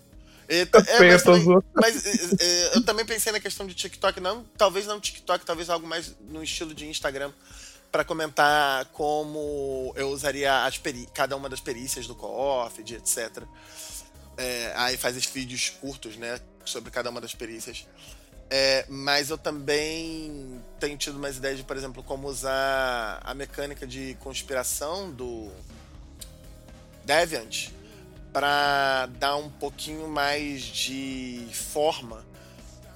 E é, mas também- mas, é, é, eu também pensei na questão de TikTok, não, talvez não TikTok, talvez algo mais no estilo de Instagram, para comentar como eu usaria as cada uma das perícias do co-op, de etc. É, aí faz esses vídeos curtos, né, sobre cada uma das perícias. É, mas eu também tenho tido umas ideias de, por exemplo, como usar a mecânica de conspiração do Deviant para dar um pouquinho mais de forma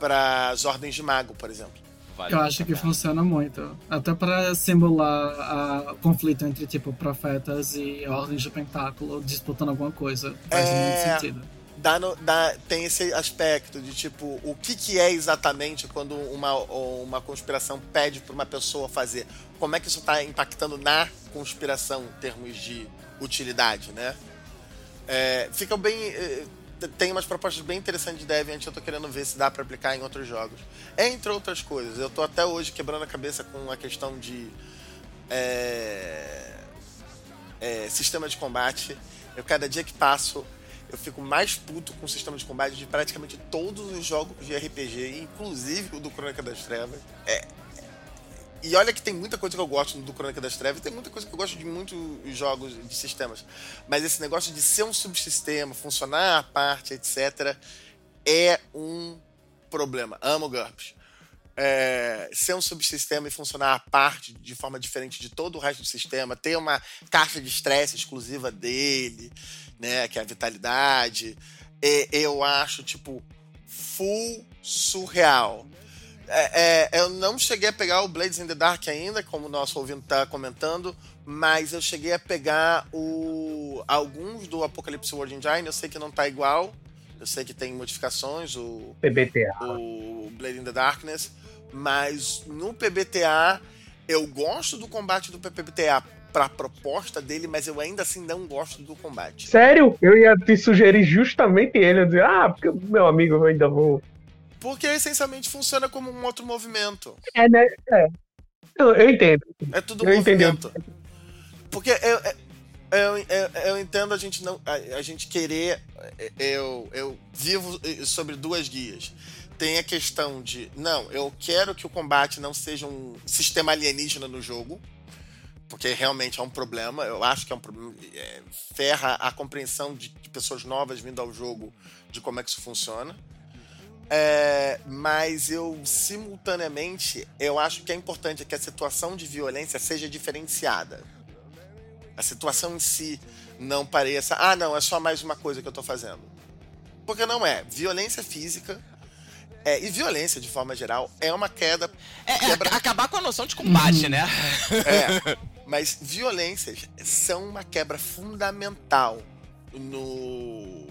para as ordens de mago, por exemplo. Vale Eu acho que funciona muito. Até para simular o conflito entre, tipo, profetas e ordens de pentáculo disputando alguma coisa. Faz É. muito sentido. Dá no- dá- tem esse aspecto de tipo, o que, que é exatamente quando uma, uma conspiração pede para uma pessoa fazer? Como é que isso está impactando na conspiração em termos de utilidade, né? É, fica bem. Tem umas propostas bem interessantes de Deviant, eu tô querendo ver se dá para aplicar em outros jogos. Entre outras coisas, eu tô até hoje quebrando a cabeça com a questão de. é, é, sistema de combate. Eu, cada dia que passo, eu fico mais puto com o sistema de combate de praticamente todos os jogos de RPG, inclusive o do Crônica das Trevas. É, e olha que tem muita coisa que eu gosto do Crônica das Trevas, tem muita coisa que eu gosto de muitos jogos de sistemas. Mas esse negócio de ser um subsistema, funcionar à parte, etc., é um problema. Amo GURPS. É, ser um subsistema e funcionar à parte de forma diferente de todo o resto do sistema, ter uma caixa de estresse exclusiva dele, né, que é a vitalidade, é, eu acho, tipo, full surreal. É, é, eu não cheguei a pegar o Blades in the Dark ainda, como o nosso ouvinte está comentando, mas eu cheguei a pegar o, alguns do Apocalypse World Engine, eu sei que não tá igual, eu sei que tem modificações, o, PBTA. o Blade in the Darkness, mas no PBTA eu gosto do combate do PBTA pra proposta dele, mas eu ainda assim não gosto do combate. Sério? Eu ia te sugerir justamente ele. Eu dizer, ah, porque meu amigo eu ainda vou. Porque essencialmente funciona como um outro movimento. É, né? É. Eu, eu entendo. É tudo Eu movimento. Porque eu, eu, eu, eu entendo a gente não. A, a gente querer. Eu, eu vivo sobre duas guias. Tem a questão de. Não, eu quero que o combate não seja um sistema alienígena no jogo. Porque realmente é um problema. Eu acho que é um problema. é, ferra a compreensão de, de pessoas novas vindo ao jogo de como é que isso funciona. É, mas eu simultaneamente eu acho que é importante que a situação de violência seja diferenciada. A situação em si não pareça, ah, não, é só mais uma coisa que eu tô fazendo. Porque não é. Violência física é, e violência de forma geral é uma queda. É, é, quebra- acabar com a noção de combate, né? É, mas violências são uma quebra fundamental no,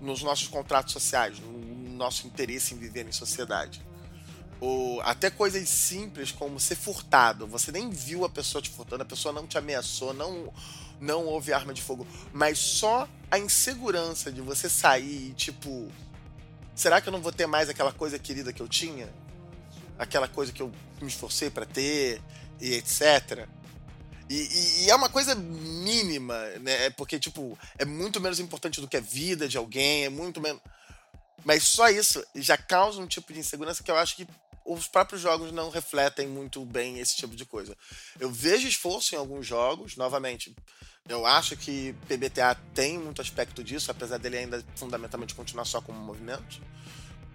nos nossos contratos sociais, no nosso interesse em viver em sociedade. O, até coisas simples como ser furtado. Você nem viu a pessoa te furtando, a pessoa não te ameaçou, não, não houve arma de fogo. Mas só a insegurança de você sair e, tipo. Será que eu não vou ter mais aquela coisa querida que eu tinha? Aquela coisa que eu me esforcei para ter e etc. E, e- e é uma coisa mínima, né? É Porque, tipo, é muito menos importante do que a vida de alguém, é muito menos. Mas só isso já causa um tipo de insegurança que eu acho que os próprios jogos não refletem muito bem esse tipo de coisa. Eu vejo esforço em alguns jogos, novamente. Eu acho que PBTA tem muito aspecto disso, apesar dele ainda fundamentalmente continuar só como movimento.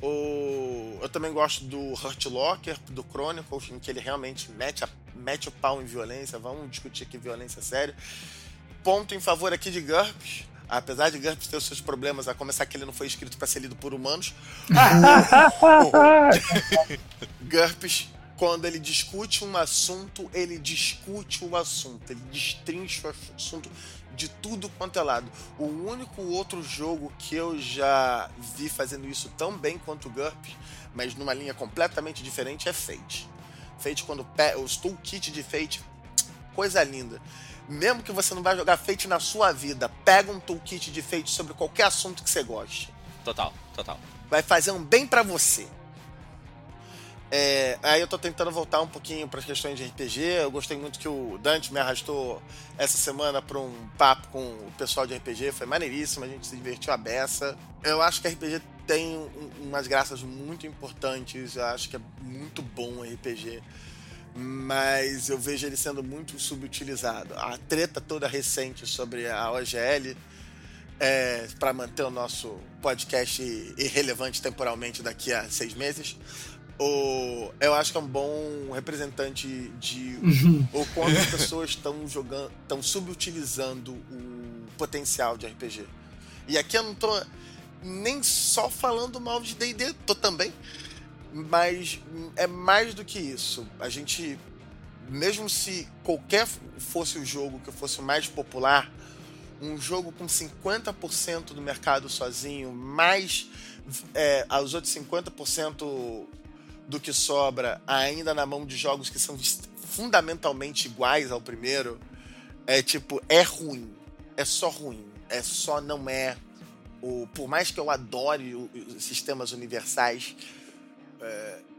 O... Eu também gosto do Hurt Locker, do Chronicles, em que ele realmente mete, a- mete o pau em violência. Vamos discutir aqui violência sério. Ponto em favor aqui de GURPS. Apesar de GURPS ter os seus problemas, a começar que ele não foi escrito para ser lido por humanos. GURPS, quando ele discute um assunto, ele discute o assunto, ele destrincha o assunto de tudo quanto é lado. O único outro jogo que eu já vi fazendo isso tão bem quanto o GURPS, mas numa linha completamente diferente, é Fate. Fate, quando os toolkit de Fate, coisa linda. Mesmo que você não vai jogar Fate na sua vida, pega um toolkit de Fate sobre qualquer assunto que você goste Total, total. vai fazer um bem pra você. É, aí eu tô tentando voltar um pouquinho para as questões de RPG. Eu gostei muito que o Dante me arrastou essa semana para um papo com o pessoal de RPG. Foi maneiríssimo, a gente se divertiu a beça. Eu acho que RPG tem um- umas graças muito importantes. Eu acho que é muito bom o RPG. Mas eu vejo ele sendo muito subutilizado. A treta toda recente sobre a OGL é, para manter o nosso podcast irrelevante temporalmente daqui a seis meses. O, eu acho que é um bom representante de o quanto as pessoas estão jogando, estão subutilizando o potencial de RPG. E aqui eu não tô nem só falando mal de D&D, tô também. Mas é mais do que isso. A gente, mesmo se qualquer fosse o jogo que fosse o mais popular, um jogo com 50% do mercado sozinho, mais é, os outros 50% do que sobra ainda na mão de jogos que são fundamentalmente iguais ao primeiro, é tipo, é ruim. É só ruim. É só não é. O, por mais que eu adore os sistemas universais,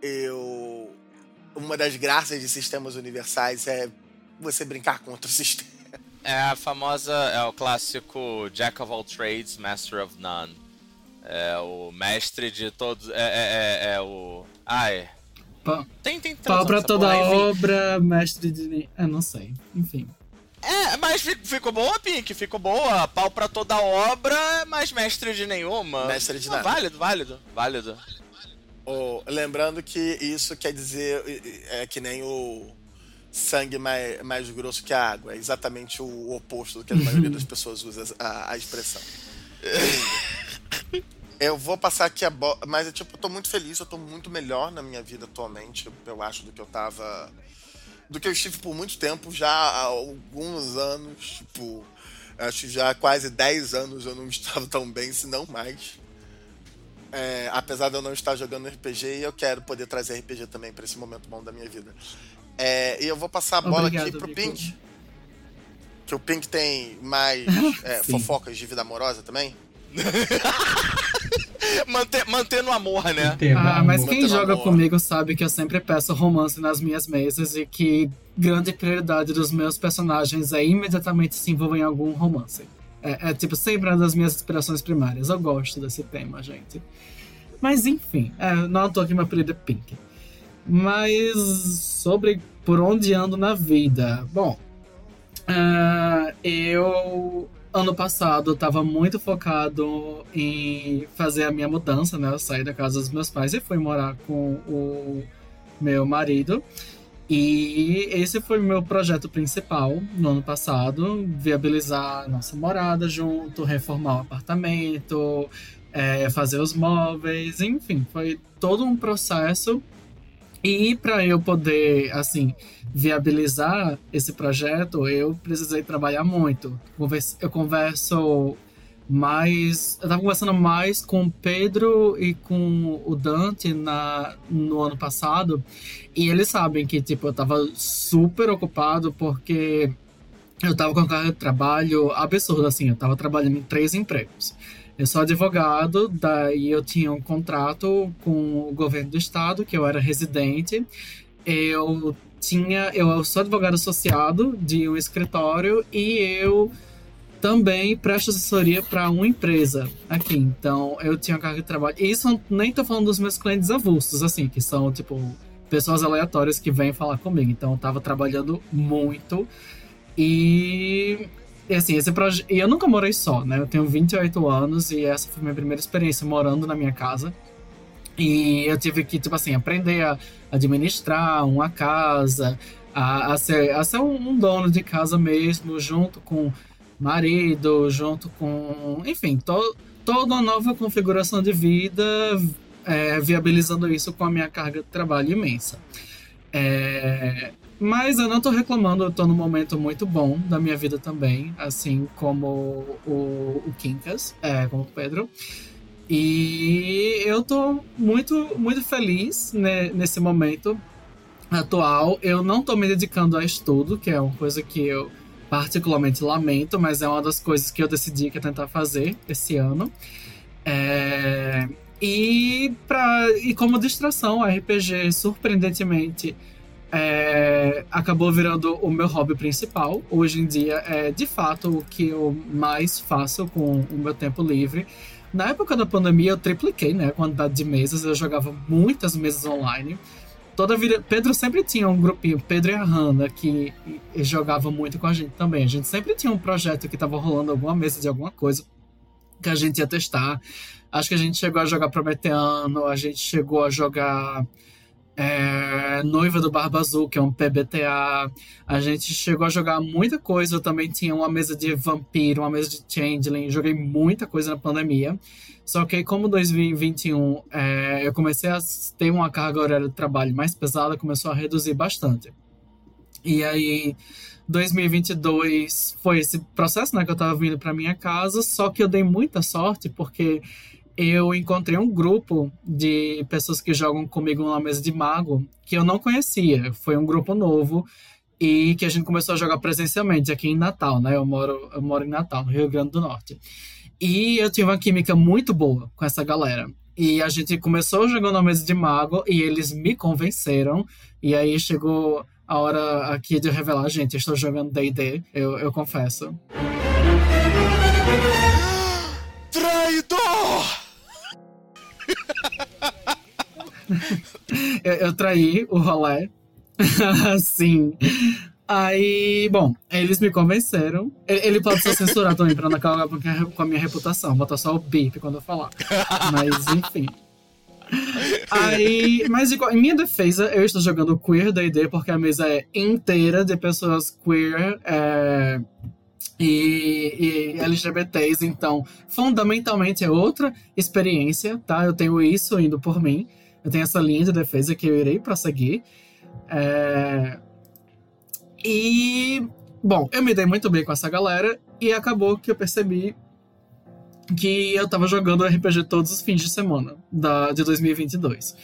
eu. Uma das graças de sistemas universais é você brincar com outro sistema. É a famosa, é o clássico Jack of all trades, Master of none. É o mestre de todos. É, é, é, é o. Ai. Pa... Tem, tem Pau pra toda porra, obra, mestre de. Eu não sei. Enfim. É, mas ficou boa, Pink, ficou boa. Pau pra toda obra, mas mestre de nenhuma. Mestre de nada. Válido, válido, válido. Oh, lembrando que isso quer dizer. É que nem o sangue mais, mais grosso que a água. É exatamente o oposto do que a maioria das pessoas usa a, a expressão. Eu vou passar aqui a bola. Mas, tipo, eu tô muito feliz, eu tô muito melhor na minha vida atualmente, eu acho, do que eu tava. Do que eu estive por muito tempo, já há alguns anos, tipo. Acho que já há quase 10 anos eu não estava tão bem, se não mais. É, apesar de eu não estar jogando RPG, eu quero poder trazer RPG também para esse momento bom da minha vida. É, e eu vou passar a bola Obrigado, aqui pro Pink. Que o Pink tem mais é, fofocas de vida amorosa também. Manter, mantendo amor, né? Ah, mas quem joga amor. comigo sabe que eu sempre peço romance nas minhas mesas e que grande prioridade dos meus personagens é imediatamente se envolver em algum romance. É, é tipo sempre uma das minhas inspirações primárias. Eu gosto desse tema, gente. Mas enfim, é, não tô aqui meu apelido é Pink. Mas sobre por onde ando na vida. Bom, uh, eu ano passado estava muito focado em fazer a minha mudança, né? Eu saí da casa dos meus pais e fui morar com o meu marido. E esse foi o meu projeto principal no ano passado: viabilizar nossa morada junto, reformar o apartamento, é, fazer os móveis, enfim, foi todo um processo e para eu poder, assim, viabilizar esse projeto, eu precisei trabalhar muito. Eu converso mais. Eu tava conversando mais com o Pedro e com o Dante na, no ano passado. E eles sabem que, tipo, eu tava super ocupado porque eu tava com um carga de trabalho absurdo, assim. Eu tava trabalhando em três empregos. Eu sou advogado, daí eu tinha um contrato com o governo do estado, que eu era residente. Eu tinha, eu sou advogado associado de um escritório e eu também presto assessoria para uma empresa aqui. Então, eu tinha carga de trabalho. E isso nem tô falando dos meus clientes avulsos, assim, que são, tipo, pessoas aleatórias que vêm falar comigo. Então, eu tava trabalhando muito. E e assim, esse projeto. E eu nunca morei só, né? Eu tenho 28 anos e essa foi minha primeira experiência morando na minha casa. E eu tive que, tipo assim, aprender a administrar uma casa, a, a ser, a ser um, dono de casa mesmo, junto com marido, junto com. Enfim, to, toda uma nova configuração de vida, é, viabilizando isso com a minha carga de trabalho imensa. É, mas eu não tô reclamando, eu tô num momento muito bom da minha vida também, assim como o, o Quincas, é, como o Pedro. E eu tô muito, muito feliz né, nesse momento atual. Eu não tô me dedicando a estudo, que é uma coisa que eu particularmente lamento, mas é uma das coisas que eu decidi que ia tentar fazer esse ano. É... E, pra... e como distração, RPG, surpreendentemente, é, acabou virando o meu hobby principal. Hoje em dia é de fato o que eu mais faço com o meu tempo livre. Na época da pandemia eu tripliquei né, a quantidade de mesas, eu jogava muitas mesas online. Toda vida, Pedro sempre tinha um grupinho, Pedro e a Hanna, que jogava muito com a gente também. A gente sempre tinha um projeto que estava rolando alguma mesa de alguma coisa que a gente ia testar. Acho que a gente chegou a jogar Prometeano, a gente chegou a jogar é, Noiva do Barba Azul, que é um PBTA. A gente chegou a jogar muita coisa. Eu também tinha uma mesa de vampiro, uma mesa de changeling. Joguei muita coisa na pandemia. Só que como 2021 é, eu comecei a ter uma carga horária de trabalho mais pesada, começou a reduzir bastante. E aí 2022 foi esse processo, né, que eu tava vindo para minha casa, só que eu dei muita sorte porque eu encontrei um grupo de pessoas que jogam comigo numa mesa de mago que eu não conhecia. Foi um grupo novo e que a gente começou a jogar presencialmente aqui em Natal, né? Eu moro, eu moro em Natal, no Rio Grande do Norte. E eu tive uma química muito boa com essa galera. E a gente começou jogando na mesa de mago e eles me convenceram. E aí chegou a hora aqui de revelar, gente, eu estou jogando D&D, eu, eu confesso. Traidor! eu, eu traí o rolê. Sim. Aí, bom, eles me convenceram. Ele, ele pode ser censurado também pra não acabar com a minha reputação. Botar só o beep quando eu falar. Mas, enfim. Aí, mas igual, em minha defesa, eu estou jogando Queer D&D porque a mesa é inteira de pessoas queer é, e, e, LGBTs, então fundamentalmente é outra experiência, tá? Eu tenho isso indo por mim, eu tenho essa linha de defesa que eu irei prosseguir. É, e, bom, eu me dei muito bem com essa galera e acabou que eu percebi que eu tava jogando RPG todos os fins de semana da, de 2022.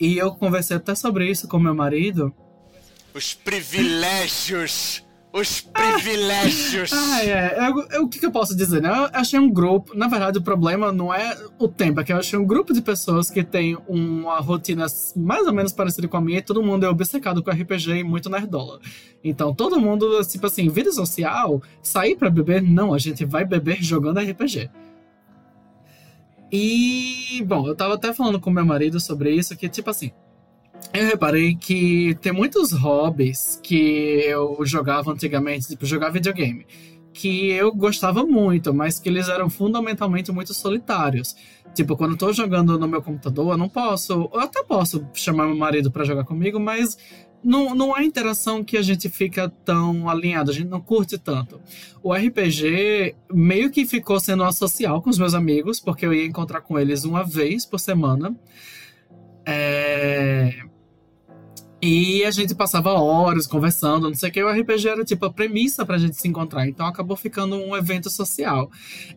E eu conversei até sobre isso com meu marido. Os privilégios! Os privilégios! ah, é. Eu, eu, o que, que, eu posso dizer, né? Eu achei um grupo. Na verdade, o problema não é o tempo, é que eu achei um grupo de pessoas que tem uma rotina mais ou menos parecida com a minha e todo mundo é obcecado com RPG e muito nerdola. Então, todo mundo, tipo assim, vida social, sair para beber, não, a gente vai beber jogando RPG. E, bom, eu tava até falando com meu marido sobre isso, que, tipo assim, eu reparei que tem muitos hobbies que eu jogava antigamente, tipo, jogar videogame, que eu gostava muito, mas que eles eram fundamentalmente muito solitários. Tipo, quando eu tô jogando no meu computador, eu não posso. Eu até posso chamar meu marido para jogar comigo, mas não, não é interação que a gente fica tão alinhado, a gente não curte tanto. O RPG meio que ficou sendo associal com os meus amigos, porque eu ia encontrar com eles uma vez por semana. É... E a gente passava horas conversando, não sei o que. O RPG era tipo a premissa pra gente se encontrar. Então acabou ficando um evento social.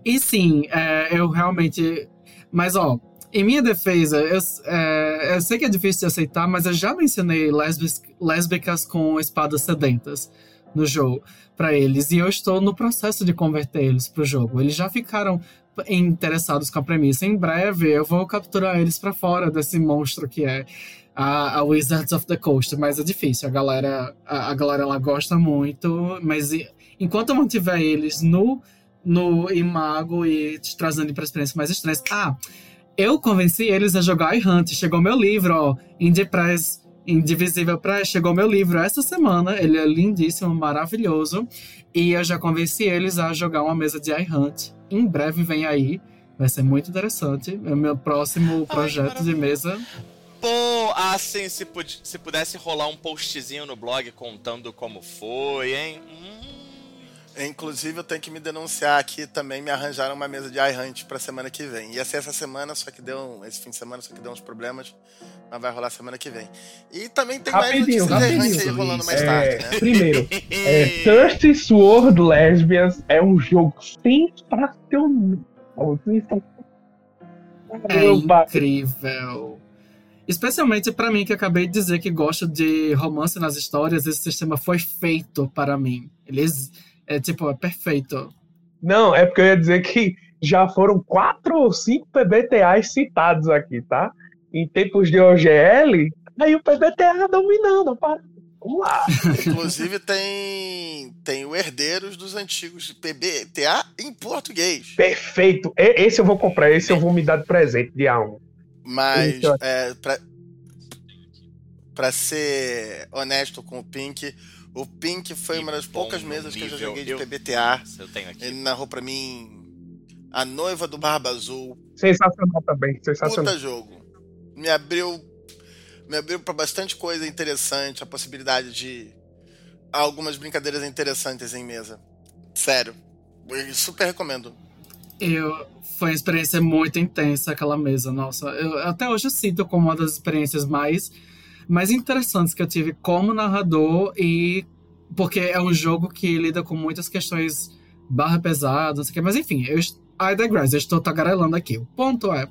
E sim, é, eu realmente. Mas ó, em minha defesa, eu, é, eu sei que é difícil de aceitar, mas eu já mencionei lésbicas com espadas sedentas no jogo para eles e eu estou no processo de converter eles pro jogo. Eles já ficaram interessados com a premissa. Em breve eu vou capturar eles para fora desse monstro que é a, a, Wizards of the Coast, mas é difícil. A galera, a, a galera ela gosta muito, mas enquanto eu mantiver eles no no Imago e te trazendo para experiências mais estranhas. Ah, eu convenci eles a jogar iHunt. Chegou meu livro, ó, Indie Press, Indivisível Press. Chegou meu livro essa semana. Ele é lindíssimo, maravilhoso. E eu já convenci eles a jogar uma mesa de iHunt. Em breve vem aí. Vai ser muito interessante. É o meu próximo projeto Ai, de mesa. Pô, assim, se, se pudesse rolar um postzinho no blog contando como foi, hein? Hum. Inclusive, eu tenho que me denunciar aqui também. Me arranjaram uma mesa de iHunt pra semana que vem. Ia ser essa semana, só que deu. Esse fim de semana, só que deu uns problemas. Mas vai rolar semana que vem. E também tem rapidinho, mais notícias de aí rolando mais é, tarde, né? Primeiro, é, Thirsty Sword Lesbians é um jogo sensacional. É incrível. Especialmente para mim, que acabei de dizer que gosto de romance nas histórias, esse sistema foi feito para mim. Eles é tipo, é perfeito. Não, é porque eu ia dizer que já foram quatro ou cinco PBTAs citados aqui, tá? Em tempos de OGL, aí o PBTA dominando, para. Vamos lá. Inclusive tem tem o Herdeiros dos Antigos PBTA em português. Perfeito. Esse eu vou comprar, esse eu vou me dar de presente dia 1. Mas é, pra, pra ser honesto com o Pink, o Pink foi uma das poucas mesas que eu já joguei de PBTA. Eu tenho aqui. Ele narrou pra mim A Noiva do Barba Azul. Sensacional também, sensacional. Puta jogo. Me abriu me abriu para bastante coisa interessante, a possibilidade de algumas brincadeiras interessantes em mesa. Sério. Eu super recomendo. Eu, foi uma experiência muito intensa aquela mesa, nossa. Eu, até hoje eu sinto como uma das experiências mais, mais interessantes que eu tive como narrador e porque é um jogo que lida com muitas questões barra pesada, não sei o que, mas enfim, eu, I digress, eu estou tagarelando aqui. O ponto é,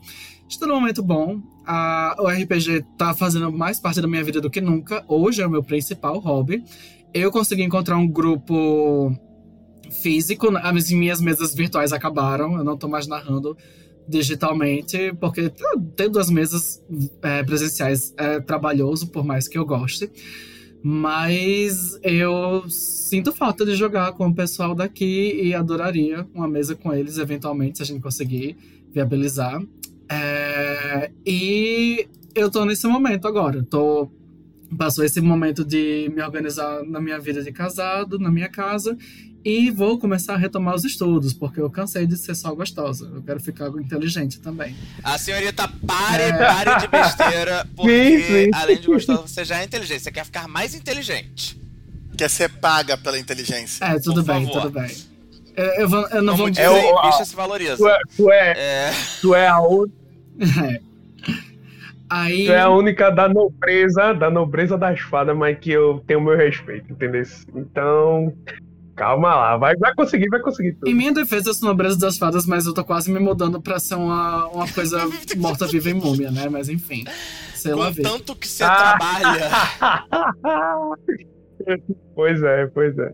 estou num momento bom, a, o RPG tá fazendo mais parte da minha vida do que nunca, hoje é o meu principal hobby. Eu consegui encontrar um grupo físico. As minhas mesas virtuais acabaram, eu não tô mais narrando digitalmente, porque ter duas mesas é, presenciais é trabalhoso, por mais que eu goste. Mas eu sinto falta de jogar com o pessoal daqui e adoraria uma mesa com eles, eventualmente, se a gente conseguir viabilizar. É, e eu tô nesse momento agora. Tô, passou esse momento de me organizar na minha vida de casado, na minha casa, e vou começar a retomar os estudos, porque eu cansei de ser só gostosa. Eu quero ficar inteligente também. A senhorita, pare, é. pare de besteira, porque sim, sim. além de gostosa, você já é inteligente. Você quer ficar mais inteligente. Quer ser paga pela inteligência. É, tudo Por bem, favor. tudo bem. Eu, eu, vou, eu não Como vou dizer, É o- bicha se valoriza. Tu é, tu é, É, tu é a única. É. Aí. Tu é a única da nobreza, da nobreza das fadas, mas que eu tenho meu respeito, entendeu? Então, calma lá, vai, vai conseguir, vai conseguir tudo. Em minha defesa, eu sou nobreza das fadas, mas eu tô quase me mudando pra ser uma, uma coisa morta-viva e múmia, né? Mas enfim. Sei lá ver. tanto que você Ah. trabalha. pois é, pois é.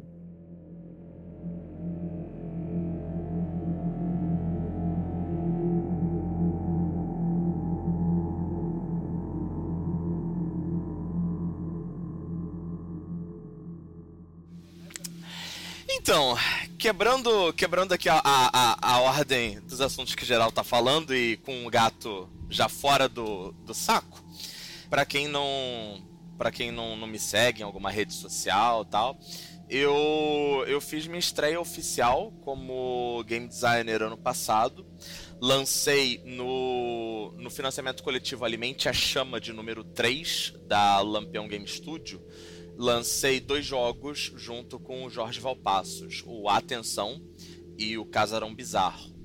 Então, quebrando, quebrando aqui a, a, a ordem dos assuntos que geral tá falando e com o gato já fora do, do saco, para quem não para quem não, não me segue em alguma rede social tal, eu, eu fiz minha estreia oficial como game designer ano passado. Lancei no, no financiamento coletivo Alimente a Chama de número 3 da Lampião Game Studio lancei dois jogos junto com o Jorge Valpassos, o Atenção e o Casarão Bizarro.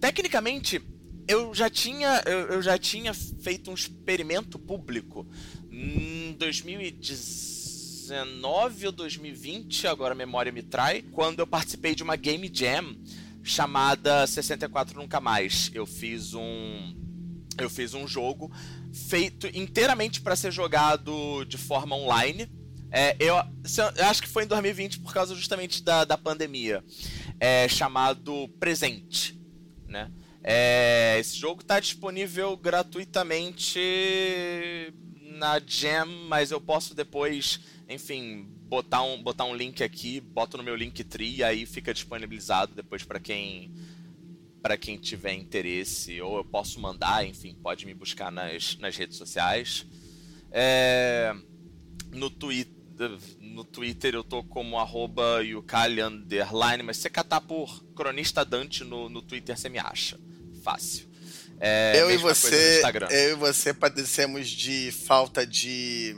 Tecnicamente, eu já tinha, eu, eu já tinha feito um experimento público em 2019 ou 2020, agora a memória me trai, quando eu participei de uma Game Jam chamada 64 Nunca Mais. Eu fiz um eu fiz um jogo feito inteiramente para ser jogado de forma online. É, eu, eu- acho que foi em 2020 por causa justamente da, da pandemia. É, chamado Presente. Né? É, esse jogo está disponível gratuitamente na Jam, mas eu posso depois, enfim, botar um, botar um link aqui, boto no meu Linktree aí fica disponibilizado depois para quem para quem tiver interesse, ou eu posso mandar, enfim, pode me buscar nas, nas redes sociais. É, no Twitter. No Twitter eu tô como arroba Yukali underline, mas se você catar por cronista Dante no, no Twitter você me acha. Fácil. É, eu e você, eu e você padecemos de falta de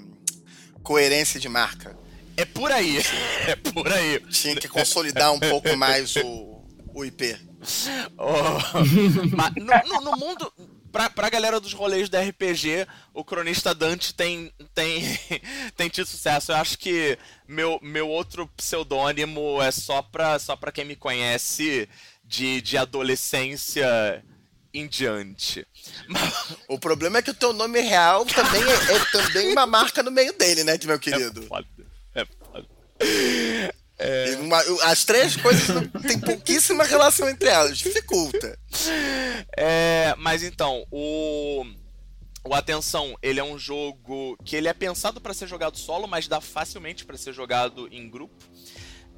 coerência de marca. É por aí. É por aí. Tinha que consolidar um pouco mais o, o IP. Oh, no, no- no mundo. Pra, pra galera dos rolês da RPG, o cronista Dante tem, tem, tem tido sucesso. Eu acho que meu, meu outro pseudônimo é só pra, só pra quem me conhece de, de adolescência em diante. O problema é que o teu nome real também é, é também uma marca no meio dele, né, meu querido? Foda. É foda. E uma- as três coisas não, tem pouquíssima relação entre elas, dificulta. É, mas então, o o Atenção, ele é um jogo que ele é pensado para ser jogado solo, mas dá facilmente para ser jogado em grupo.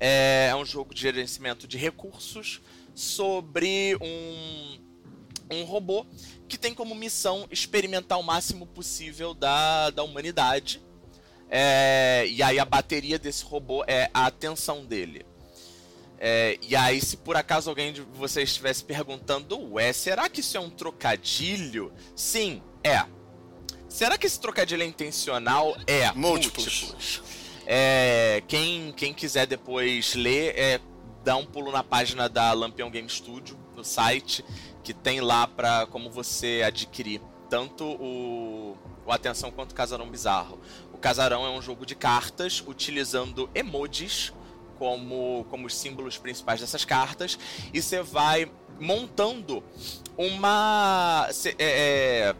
É, é um jogo de gerenciamento de recursos sobre um um robô que tem como missão experimentar o máximo possível da, da humanidade. É, e aí a bateria desse robô é a atenção dele. É, e aí, se por acaso alguém de vocês estivesse perguntando, ué, será que isso é um trocadilho? Sim, é. Será que esse trocadilho é intencional? É. Múltiplos. múltiplos. É, quem, quem quiser depois ler, é, dá um pulo na página da Lampião Game Studio, no site, que tem lá para como você adquirir tanto o, o Atenção quanto o Casarão Bizarro. O Casarão é um jogo de cartas utilizando emojis como, como os símbolos principais dessas cartas e você vai montando uma. Cê, é,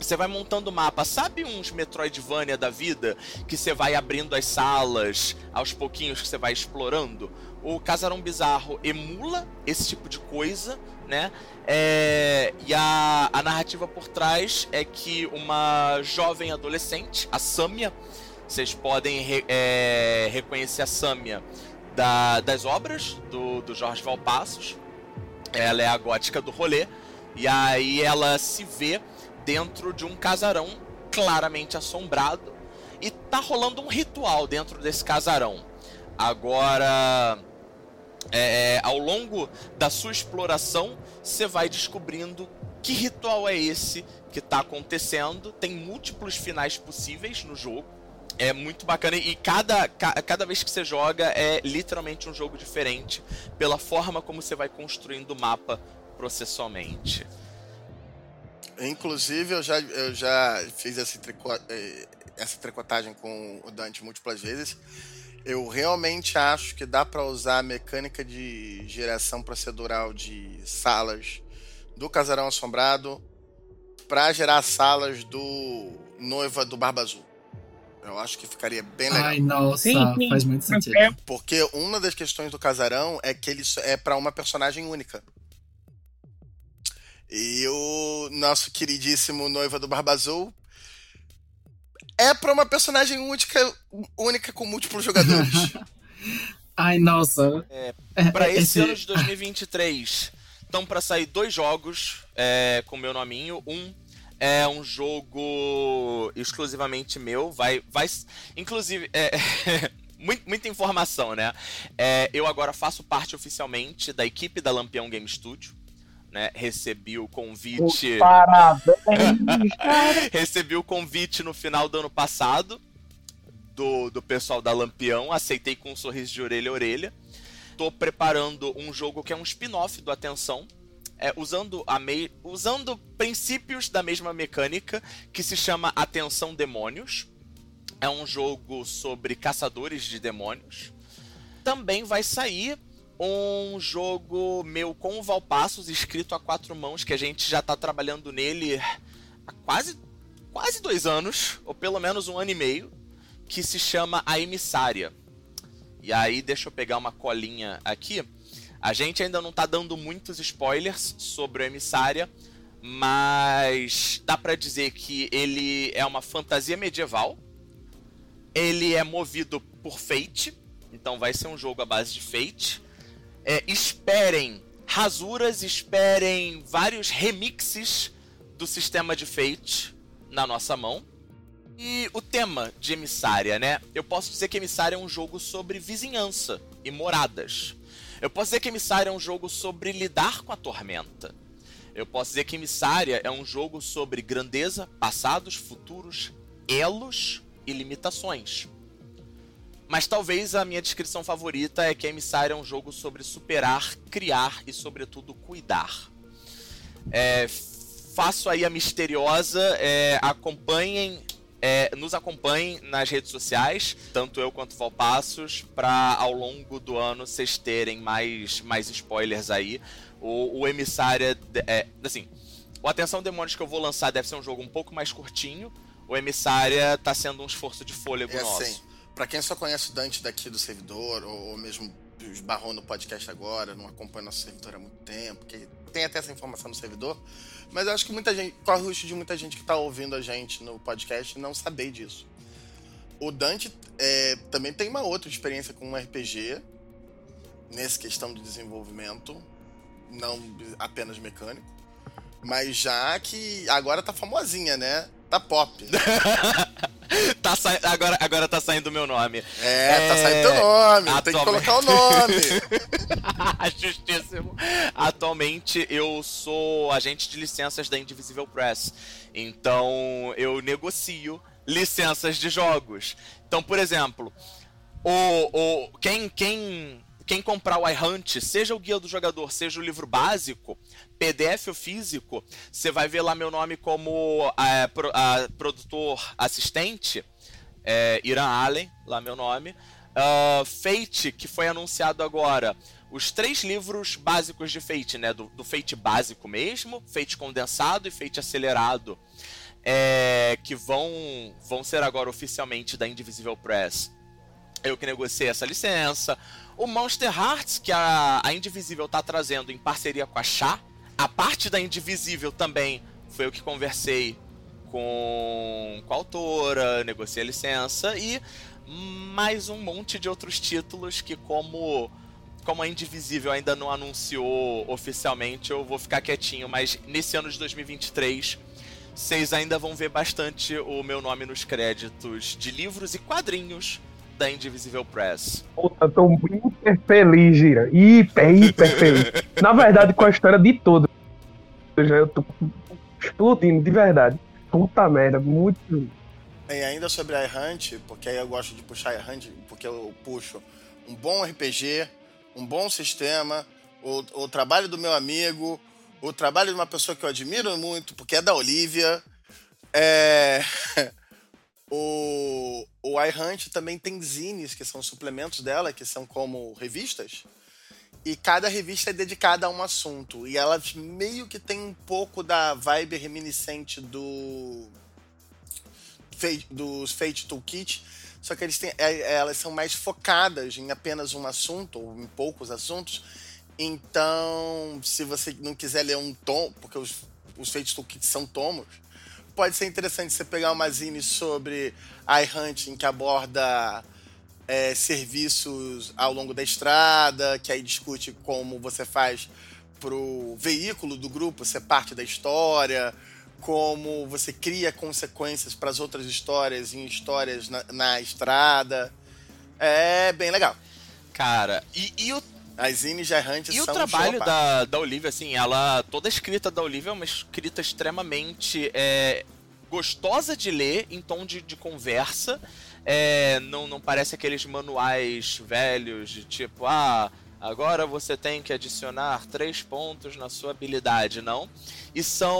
você vai montando o mapa. Sabe uns Metroidvania da vida que você vai abrindo as salas aos pouquinhos que você vai explorando? O Casarão Bizarro emula esse tipo de coisa, né? É, e a, a narrativa por trás é que uma jovem adolescente, a Samia, vocês podem re, é, reconhecer a Samia da, das obras do, do Jorge Valpassos. Ela é a gótica do rolê. E aí ela se vê dentro de um casarão claramente assombrado. E tá rolando um ritual dentro desse casarão. Agora, é, ao longo da sua exploração, você vai descobrindo que ritual é esse que está acontecendo. Tem múltiplos finais possíveis no jogo. É muito bacana e cada, cada vez que você joga é literalmente um jogo diferente pela forma como você vai construindo o mapa processualmente. Inclusive, eu já, eu já fiz eh, essa tricotagem com o Dante múltiplas vezes. Eu realmente acho que dá para usar a mecânica de geração procedural de salas do Casarão Assombrado para gerar salas do Noiva do Barba Azul. Eu acho que ficaria bem legal. Ai, nossa, sim, sim. faz muito sentido. Porque uma das questões do Casarão é que ele é para uma personagem única. E o nosso queridíssimo Noiva do Barba Azul é para uma personagem única, única com múltiplos jogadores. Ai, nossa. É, para é, esse, esse ano de 2023, estão para sair dois jogos é, com meu nominho. Um é um jogo exclusivamente meu, vai, vai, inclusive, é, muita informação, né? É, eu agora faço parte oficialmente da equipe da Lampião Game Studio né, recebi o convite. Parabéns! recebi o convite no final do ano passado do, do pessoal da Lampião, aceitei com um sorriso de orelha a orelha. Tô preparando um jogo que é um spin-off do Atenção, é, usando, a mei... usando princípios da mesma mecânica, que se chama Atenção Demônios. É um jogo sobre caçadores de demônios. Também vai sair um jogo meu com o Valpassos, escrito a quatro mãos, que a gente já está trabalhando nele há quase, quase dois anos, ou pelo menos um ano e meio, que se chama A Emissária. E aí, deixa eu pegar uma colinha aqui. A gente ainda não está dando muitos spoilers sobre o Emissária, mas dá para dizer que ele é uma fantasia medieval. Ele é movido por Fate, então vai ser um jogo à base de Fate. É, esperem rasuras, esperem vários remixes do sistema de Fate na nossa mão. E o tema de Emissária, né? Eu posso dizer que Emissária é um jogo sobre vizinhança e moradas. Eu posso dizer que Emissária é um jogo sobre lidar com a tormenta. Eu posso dizer que Emissária é um jogo sobre grandeza, passados, futuros, elos e limitações. Mas talvez a minha descrição favorita é que Emissário é um jogo sobre superar, criar e, sobretudo, cuidar. É, faço aí a misteriosa, é, acompanhem é, nos acompanhem nas redes sociais, tanto eu quanto Valpassos, para ao longo do ano vocês terem mais, mais spoilers aí. O, o Emissária, é, assim, o Atenção Demônios que eu vou lançar deve ser um jogo um pouco mais curtinho. O Emissária tá sendo um esforço de fôlego é nosso. Assim. Para quem só conhece o Dante daqui do servidor, ou, ou mesmo esbarrou no podcast agora, não acompanha nosso servidor há muito tempo, que tem até essa informação no servidor, mas eu acho que muita gente, corre o risco de muita gente que está ouvindo a gente no podcast não saber disso. O Dante é, também tem uma outra experiência com um RPG, nessa questão do desenvolvimento, não apenas mecânico, mas já que agora tá famosinha, né? Tá pop. tá sa... agora, agora tá saindo o meu nome. É, é... tá saindo teu nome. Atualmente... Tem que colocar o nome. Justíssimo. Atualmente eu sou agente de licenças da Indivisible Press. Então eu negocio licenças de jogos. Então, por exemplo, o, o, quem, quem, quem comprar o iHunt, seja o guia do jogador, seja o livro básico, PDF ou físico, você vai ver lá meu nome como é, a, produtor assistente, é, Iran Allen, lá meu nome. Uh, Fate, que foi anunciado agora. Os três livros básicos de Fate, né? Do, do Fate básico mesmo, Fate condensado e Fate acelerado. É, que vão, vão ser agora oficialmente da Indivisible Press. Eu que negociei essa licença. O Monster Hearts, que a, a Indivisível está trazendo em parceria com a Chá, a parte da Indivisível também foi eu que conversei com, com a autora, negociei a licença e mais um monte de outros títulos que como como a Indivisível ainda não anunciou oficialmente, eu vou ficar quietinho, mas nesse ano de 2023 vocês ainda vão ver bastante o meu nome nos créditos de livros e quadrinhos da Indivisible Press. Puta, tô hiper feliz, Gira. Hiper, hiper feliz. Na verdade, com a história de tudo. Eu já tô explodindo, de verdade. Puta merda, muito. E ainda sobre a Hunt, porque aí eu gosto de puxar a Hunt, porque eu puxo um bom RPG, um bom sistema, o, o trabalho do meu amigo, o trabalho de uma pessoa que eu admiro muito, porque é da Olivia. É. O, o iHunt também tem zines, que são suplementos dela, que são como revistas. E cada revista é dedicada a um assunto. E elas meio que tem um pouco da vibe reminiscente do. dos Fate Toolkit. Só que eles têm, é, elas são mais focadas em apenas um assunto, ou em poucos assuntos. Então, se você não quiser ler um tom, porque os, os Fate Toolkit são tomos, pode ser interessante você pegar uma zine sobre iHunting que aborda é, serviços ao longo da estrada, que aí discute como você faz pro veículo do grupo ser parte da história, como você cria consequências para as outras histórias em histórias na, na, estrada. É bem legal. Cara, e, e o as zines de E o trabalho da, da Olivia, assim, ela. Toda a escrita da Olivia é uma escrita extremamente é, gostosa de ler, em tom de, de conversa. É, não, não parece aqueles manuais velhos de tipo, ah, agora você tem que adicionar três pontos na sua habilidade, não. E são.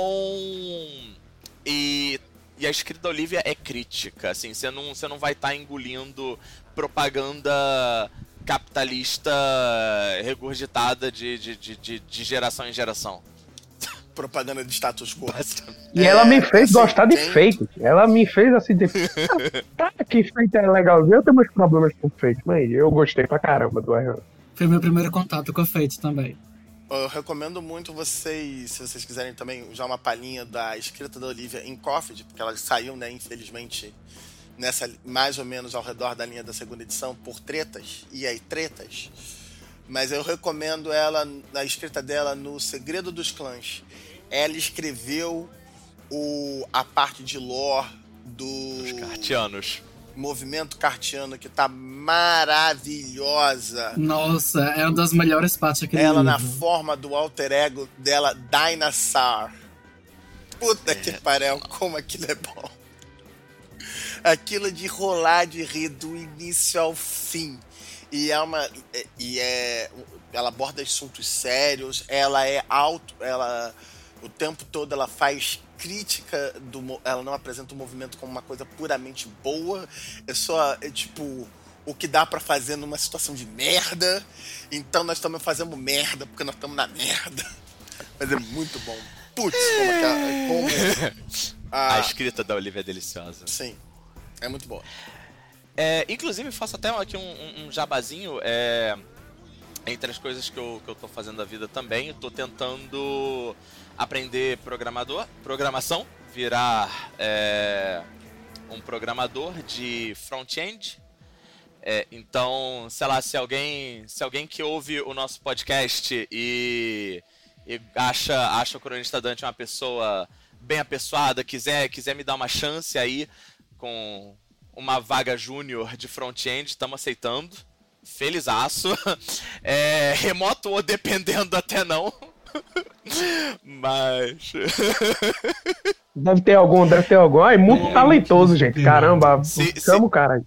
E, e a escrita da Olivia é crítica, assim, você não, você não vai estar tá engolindo propaganda capitalista regurgitada de, de, de, de geração em geração. Propaganda de status quo. E é, ela me fez assim, gostar de tem... fake. Ela me fez assim de. tá, que fake é legal. Eu tenho meus problemas com fake, mas eu gostei pra caramba do Iron. Foi meu primeiro contato com a Fate também. Eu recomendo muito vocês, se vocês quiserem também usar uma palhinha da escrita da Olivia em Coffee, porque ela saiu, né, infelizmente, nessa mais ou menos ao redor da linha da segunda edição por tretas e aí tretas. Mas eu recomendo ela na escrita dela no Segredo dos Clãs. Ela escreveu o a parte de lore do Dos cartianos. Movimento cartiano que tá maravilhosa. Nossa, é uma das melhores partes daquele Ela livro. na forma do alter ego dela, Dinosaur. Puta é. que pariu, como aquilo é bom aquilo de rolar de rir do início ao fim. E é uma. E é. Ela aborda assuntos sérios, ela é alto, ela. O tempo todo ela faz crítica do. Ela não apresenta o movimento como uma coisa puramente boa. É só, é, tipo, o que dá para fazer numa situação de merda. Então nós estamos fazendo merda, porque nós estamos na merda. Mas é muito bom. Putz, como, aquela, como a... a escrita da Olivia é deliciosa. Sim. É muito boa. É, inclusive, faço até aqui um, um, jabazinho. É, entre as coisas que eu, que eu tô fazendo da vida também, eu tô tentando aprender programador, programação, virar é, um programador de front-end. É, então, sei lá, se alguém, se alguém que ouve o nosso podcast e, e acha, acha o Cronista Dante uma pessoa bem apessoada, quiser, quiser me dar uma chance aí, com, uma vaga júnior de front-end, estamos aceitando. Felizaço. É, remoto ou dependendo até não. Mas. Deve ter algum, deve ter algum. É muito É, talentoso, gente. sim. Caramba, Se- chama o cara.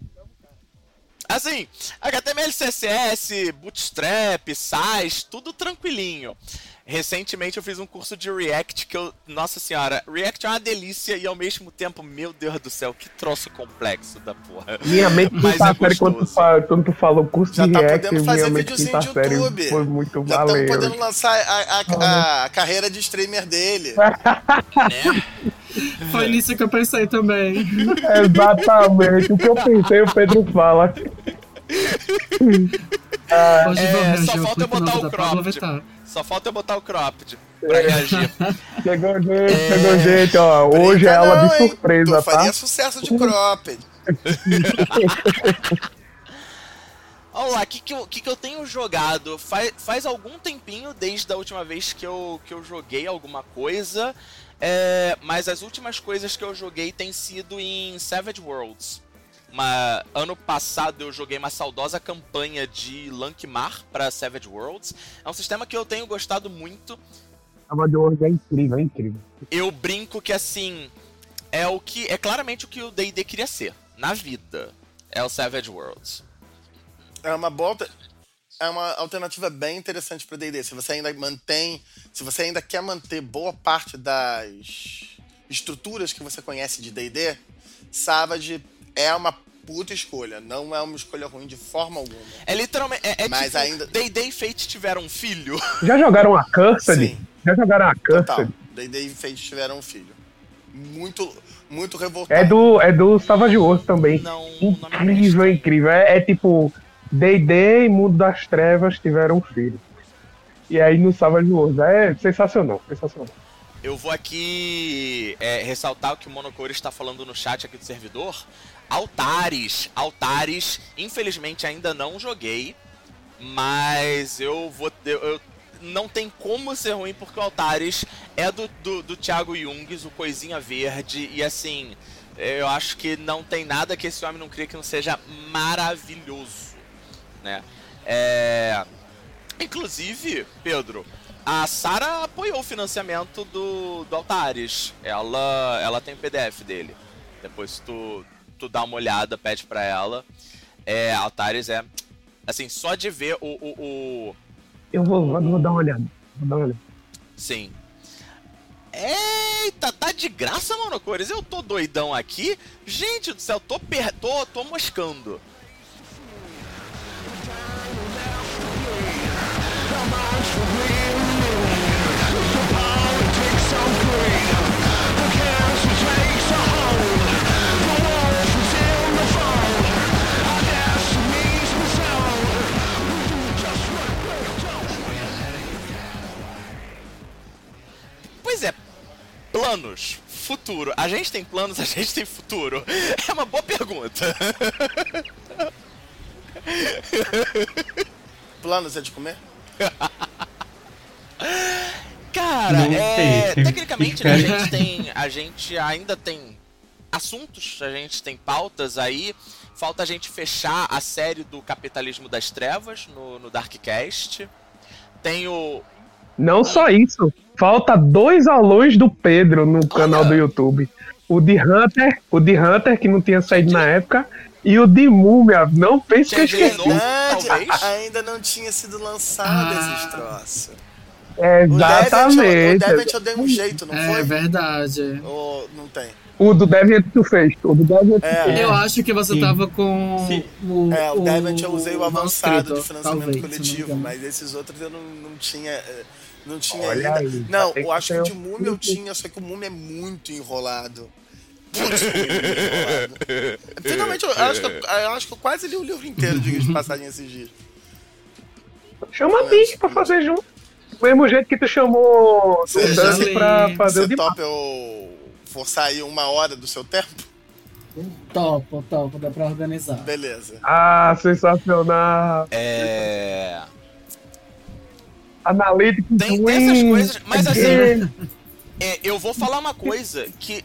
Assim, HTML, CSS, Bootstrap, SAS, tudo tranquilinho. Recentemente eu fiz um curso de React que eu. Nossa senhora, React é uma delícia e ao mesmo tempo, meu Deus do céu, que troço complexo da porra. Minha mente Mas quinta é série, quando tu, gostoso. fa- quando tu falou curso Já de tá React, podendo minha fazer mente videozinho quinta de série YouTube. foi muito Já estamos valeu. podendo lançar a, a- a carreira de streamer dele. Né? Foi nisso que eu pensei também. Exatamente. O que eu pensei, o Pedro fala. Hoje É, só falta botar o. Vittar. Só falta eu botar o cropped pra reagir. Chegou gente, chegou gente, ó. Hoje é aula não, de hein? surpresa, Tu faria tá? sucesso de cropped. Vamos lá, o que, que, eu, que, que eu tenho jogado? Faz, faz algum tempinho desde a última vez que eu, que eu joguei alguma coisa. é, mas as últimas coisas que eu joguei têm sido em Savage Worlds. Uma, ano passado eu joguei uma saudosa campanha de Lankmar para Savage Worlds. É um sistema que eu tenho gostado muito. De hoje é incrível, é incrível. Eu brinco que assim é o que é claramente o que o D&D queria ser na vida. É o Savage Worlds. É uma boa. É uma alternativa bem interessante para D&D. Se você ainda mantém, se você ainda quer manter boa parte das estruturas que você conhece de D&D, Savage é uma puta escolha. Não é uma escolha ruim de forma alguma. É literalmente. É, é Mas tipo, ainda- D&D e Fate tiveram um filho. Já jogaram a Cursed? Sim. Já jogaram a. Cursed? D&D e Fate tiveram um filho. Muito, muito revoltado. É do, é do Savage Worlds também. Não, nome não é Incrível, incrível. É, é tipo, D&D e Mundo das Trevas tiveram um filho. E aí no Savage Worlds. É sensacional, sensacional. Eu vou aqui é, ressaltar o que o Monocore está falando no chat aqui do servidor. Altares, Altares, infelizmente ainda não joguei, mas eu vou eu, eu- não tem como ser ruim porque o Altares é do, do, do Thiago Jungs, o Coisinha Verde, e assim, eu acho que não tem nada que esse homem não crie que não seja maravilhoso, né? É... Inclusive, Pedro, a Sara apoiou o financiamento do, do Altares. Ela, ela tem o PDF dele. Depois tu, tu dá uma olhada, pede pra ela. É, Altares é. Assim, só de ver o. o, o- Eu vou, vou dar uma olhada. Vou dar uma olhada. sim. Eita, tá de graça, Monocores? Eu tô doidão aqui. Gente do céu, tô, per... tô, tô moscando. Pois é, planos, futuro. A gente tem planos, a gente tem futuro. É uma boa pergunta. Planos é de comer? Cara, Não é, sei, tecnicamente né, a gente tem, a gente ainda tem assuntos, a gente tem pautas aí. Falta a gente fechar a série do Capitalismo das Trevas no, no Darkcast. Tem o. Não só isso. Falta dois alunos do Pedro no canal do YouTube. O de Hunter, o de Hunter, que não tinha saído na época, e o de Múmia. Não pense que eu Tinha esqueci. Verdade, ainda não tinha sido lançado Ah. esses troços. É, O Devent, o Exatamente. Devent eu dei um jeito, não É foi? verdade. Ou não tem? O do Deviant tu fez. O do Deviant tu É. fez. Eu acho que você Sim. tava com Sim. o. É, o Devent eu usei o avançado manuscrito, de financiamento talvez, coletivo, mas esses outros eu não, não tinha. eh, Não tinha Olha ainda. aí, não, tem eu que acho que ter o de um- Múmia eu tinha, só que o Múmia é muito enrolado. Putz, o é muito enrolado. Finalmente, eu acho, que eu, eu acho que eu quase li o livro inteiro, diga de passagem, esses dias. Chama a Nick pra fazer junto. Do mesmo jeito que tu chamou o Dante pra fazer o Você de topa eu forçar aí uma hora do seu tempo? Topo, topo, dá pra organizar. Beleza. Ah, sensacional. É. Analytics Tem, tem win. essas coisas, mas assim, again. é, eu vou falar uma coisa que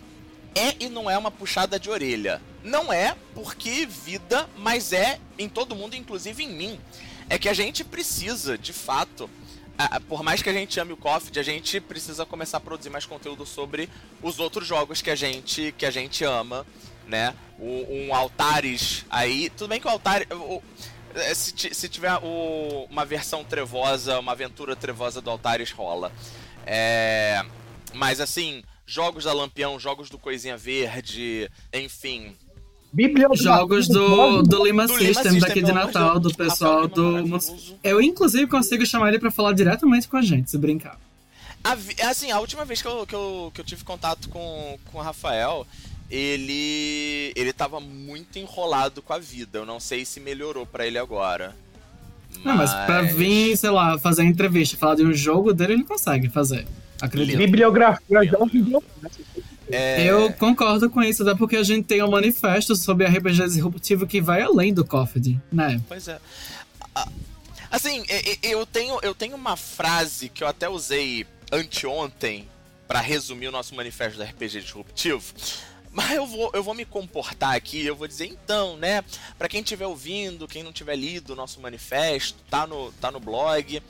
é e não é uma puxada de orelha. não é porque vida, mas é em todo mundo, inclusive em mim. É que a gente precisa, de fato, por mais que a gente ame o KOF, a gente precisa começar a produzir mais conteúdo sobre os outros jogos que a gente que a gente ama, né? Um, um Altares aí, tudo bem que o Altares é, se, se tiver o, uma versão trevosa, uma aventura trevosa do Altares rola. É, mas assim, jogos da Lampião, jogos do Coisinha Verde, enfim, Jogos do, do Lima do System, Lima daqui de Natal, do pessoal do. Eu, inclusive, consigo chamar ele para falar diretamente com a gente, se brincar. A, assim, a última vez que eu, que eu, que eu tive contato com, com o Rafael, ele. ele tava muito enrolado com a vida. Eu não sei se melhorou para ele agora. Mas... Não, mas pra vir, sei lá, fazer entrevista, falar de um jogo dele, ele consegue fazer. Acredito. Bibliografia já é... Eu concordo com isso, até porque a gente tem um manifesto sobre RPG disruptivo que vai além do COFD, né? Pois é. Assim, eu tenho, eu tenho uma frase que eu até usei anteontem para resumir o nosso manifesto do RPG disruptivo. Mas eu vou, eu vou me comportar aqui, eu vou dizer então, né? Para quem estiver ouvindo, quem não tiver lido o nosso manifesto, tá no, tá no blog.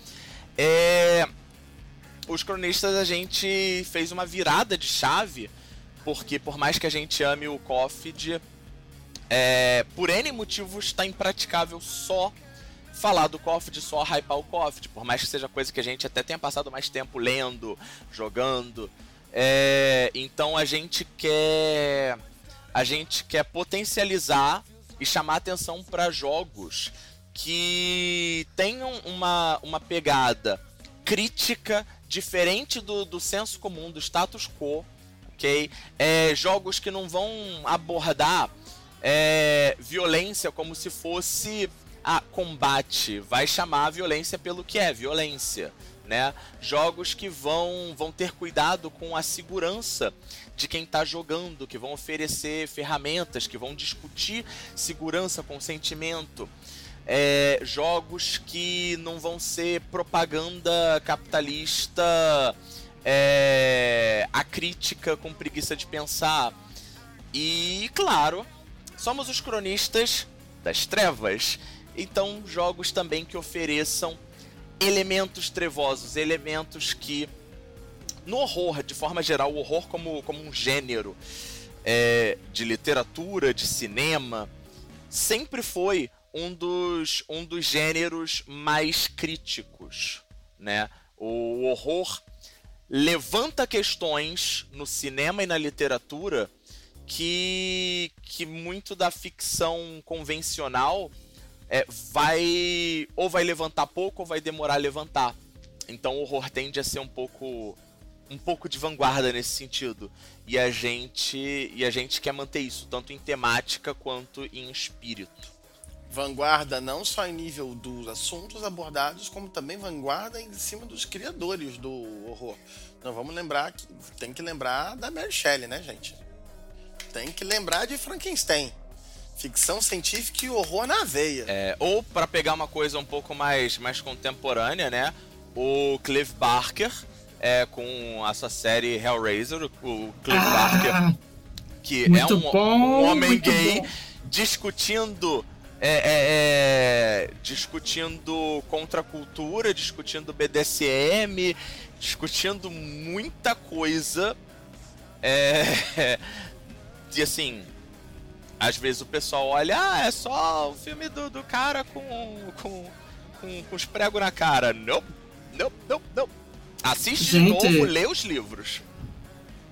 É, os cronistas a gente fez uma virada de chave porque por mais que a gente ame o COFID, é, por N motivos está impraticável só falar do COFID, só hypar o COFID, por mais que seja coisa que a gente até tenha passado mais tempo lendo, jogando. É, então a gente quer a gente quer potencializar e chamar atenção para jogos que tenham uma, uma pegada crítica diferente do, do senso comum, do status quo, ok? É, jogos que não vão abordar é, violência como se fosse a combate, vai chamar a violência pelo que é violência. Né? Jogos que vão, vão ter cuidado com a segurança de quem está jogando, que vão oferecer ferramentas, que vão discutir segurança, consentimento. É, jogos que não vão ser propaganda capitalista é, a crítica com preguiça de pensar. E, claro, somos os cronistas das trevas. Então, jogos também que ofereçam elementos trevosos, elementos que, no horror, de forma geral, o horror como, como um gênero é, de literatura, de cinema, sempre foi um dos, um dos gêneros mais críticos. Né? O horror levanta questões no cinema e na literatura que, que muito da ficção convencional é, vai ou vai levantar pouco ou vai demorar a levantar. Então o horror tende a ser um pouco um pouco de vanguarda nesse sentido. E a gente e a gente quer manter isso tanto em temática quanto em espírito vanguarda não só em nível dos assuntos abordados, como também vanguarda em cima dos criadores do horror. Não vamos lembrar que tem que lembrar da Mary Shelley, né, gente? Tem que lembrar de Frankenstein. Ficção científica e horror na veia. É, ou para pegar uma coisa um pouco mais, mais contemporânea, né? O Clive Barker é, com a sua série Hellraiser, o Clive ah, Barker, que é um, bom, um homem gay bom. discutindo é, é, é, discutindo contra a cultura, discutindo BDSM, discutindo muita coisa. É, e assim, às vezes o pessoal olha, ah, é só o filme do, do cara com, com, com, com os pregos na cara. Não, não, não, não. Assiste Gente, de novo, lê os livros.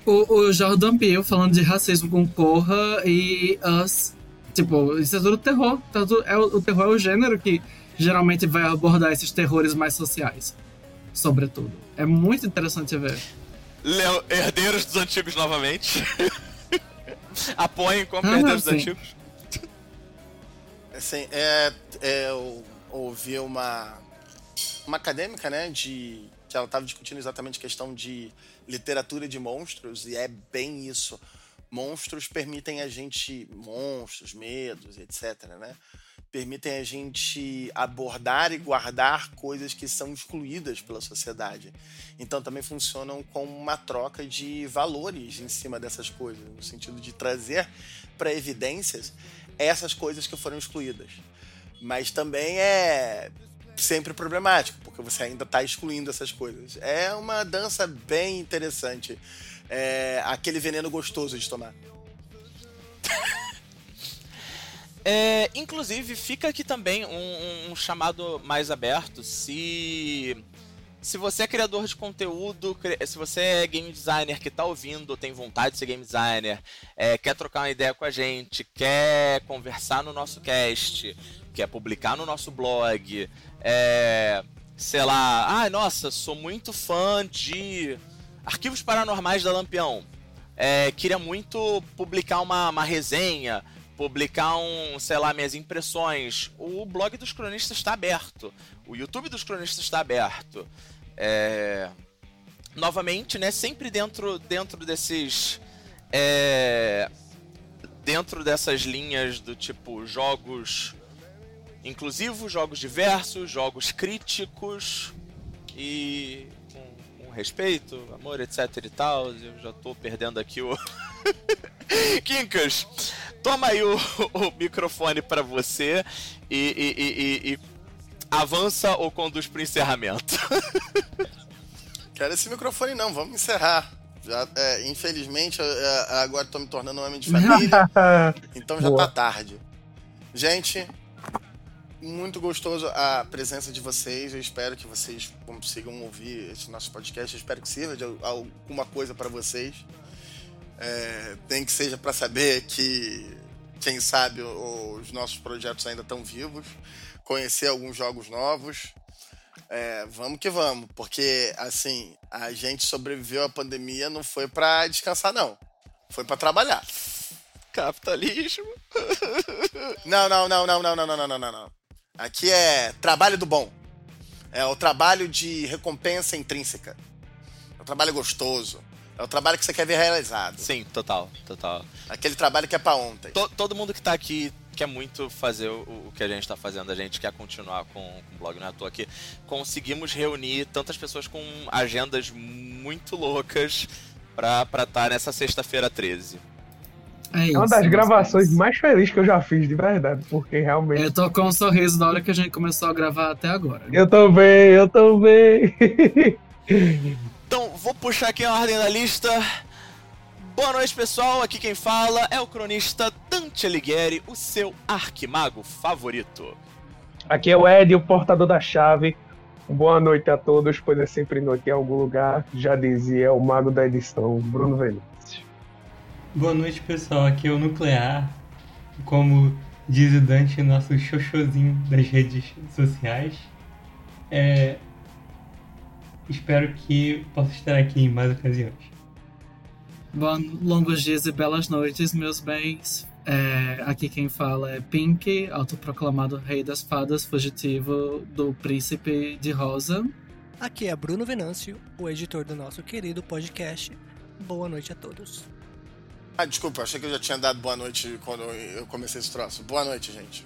O, o Jordan Peele falando de racismo com Corra e Us Tipo, isso é tudo terror. Tá tudo, é, o terror é o gênero que geralmente vai abordar esses terrores mais sociais. Sobretudo. É muito interessante ver. Leo, herdeiros dos antigos novamente. Apoiem como ah, dos antigos. Assim, é, é, eu ouvi uma, uma acadêmica, né, de que ela estava discutindo exatamente a questão de literatura de monstros, e é bem isso monstros permitem a gente monstros, medos, etc, né? Permitem a gente abordar e guardar coisas que são excluídas pela sociedade. Então também funcionam como uma troca de valores em cima dessas coisas, no sentido de trazer para evidências essas coisas que foram excluídas. Mas também é sempre problemático, porque você ainda está excluindo essas coisas. É uma dança bem interessante. É aquele veneno gostoso de tomar. É, inclusive, fica aqui também um, um, chamado mais aberto. Se se você é criador de conteúdo, se você é game designer que está ouvindo, tem vontade de ser game designer, é, quer trocar uma ideia com a gente, quer conversar no nosso cast, quer publicar no nosso blog, é, sei lá, ah, nossa, sou muito fã de arquivos paranormais da Lampião. É, queria muito publicar uma, uma resenha publicar um, sei lá, minhas impressões. O blog dos cronistas está aberto. O YouTube dos cronistas está aberto. É... Novamente, né? Sempre dentro, dentro desses. É... Dentro dessas linhas do tipo jogos inclusivos, jogos diversos, jogos críticos e com, com respeito, amor, etc e tal. Eu já tô perdendo aqui o. Quincas, toma aí o, o microfone para você e, e, e, e, avança ou conduz pro encerramento. Quero esse microfone não, vamos encerrar. Já, é, infelizmente, é, agora estou me tornando um homem de família, então já Boa. tá tarde. Gente, muito gostoso a presença de vocês. Eu espero que vocês consigam ouvir esse nosso podcast. Eu espero que sirva de alguma coisa para vocês. É, nem que seja para saber que, quem sabe, os nossos projetos ainda estão vivos, conhecer alguns jogos novos. É, vamos que vamos, porque assim, a gente sobreviveu à pandemia não foi para descansar, não. Foi para trabalhar. Capitalismo. Não, não, não, não, não, não, não, não, não, não. Aqui é trabalho do bom. É o trabalho de recompensa intrínseca. É um trabalho gostoso. É o trabalho que você quer ver realizado. Sim, total, total. Aquele trabalho que é pra ontem. To, todo mundo que tá aqui quer muito fazer o, o, que a gente tá fazendo, a gente quer continuar com, com o blog, não é à toa que conseguimos reunir tantas pessoas com agendas muito loucas pra estar tá nessa sexta-feira 13. É, isso, é uma das é gravações mais felizes que eu já fiz, de verdade, porque realmente. Eu tô com um sorriso da hora que a gente começou a gravar até agora. Eu também, eu também. Então, vou puxar aqui a ordem da lista. Boa noite, pessoal. Aqui quem fala é o cronista Dante Alighieri, o seu arquimago favorito. Aqui é o Ed, o portador da chave. Boa noite a todos, pois é sempre noite em algum lugar. Já dizia o mago da edição, Bruno Venâncio. Boa noite, pessoal. Aqui é o Nuclear. Como diz o Dante, nosso xoxozinho das redes sociais. É, Espero que possa estar aqui em mais ocasiões. Bom, longos dias e belas noites, meus bens. É, aqui quem fala é Pink, autoproclamado rei das fadas, fugitivo do príncipe de Rosa. Aqui é Bruno Venâncio, o editor do nosso querido podcast. Boa noite a todos. Ah, desculpa, achei que eu já tinha dado boa noite quando eu comecei esse troço. Boa noite, gente.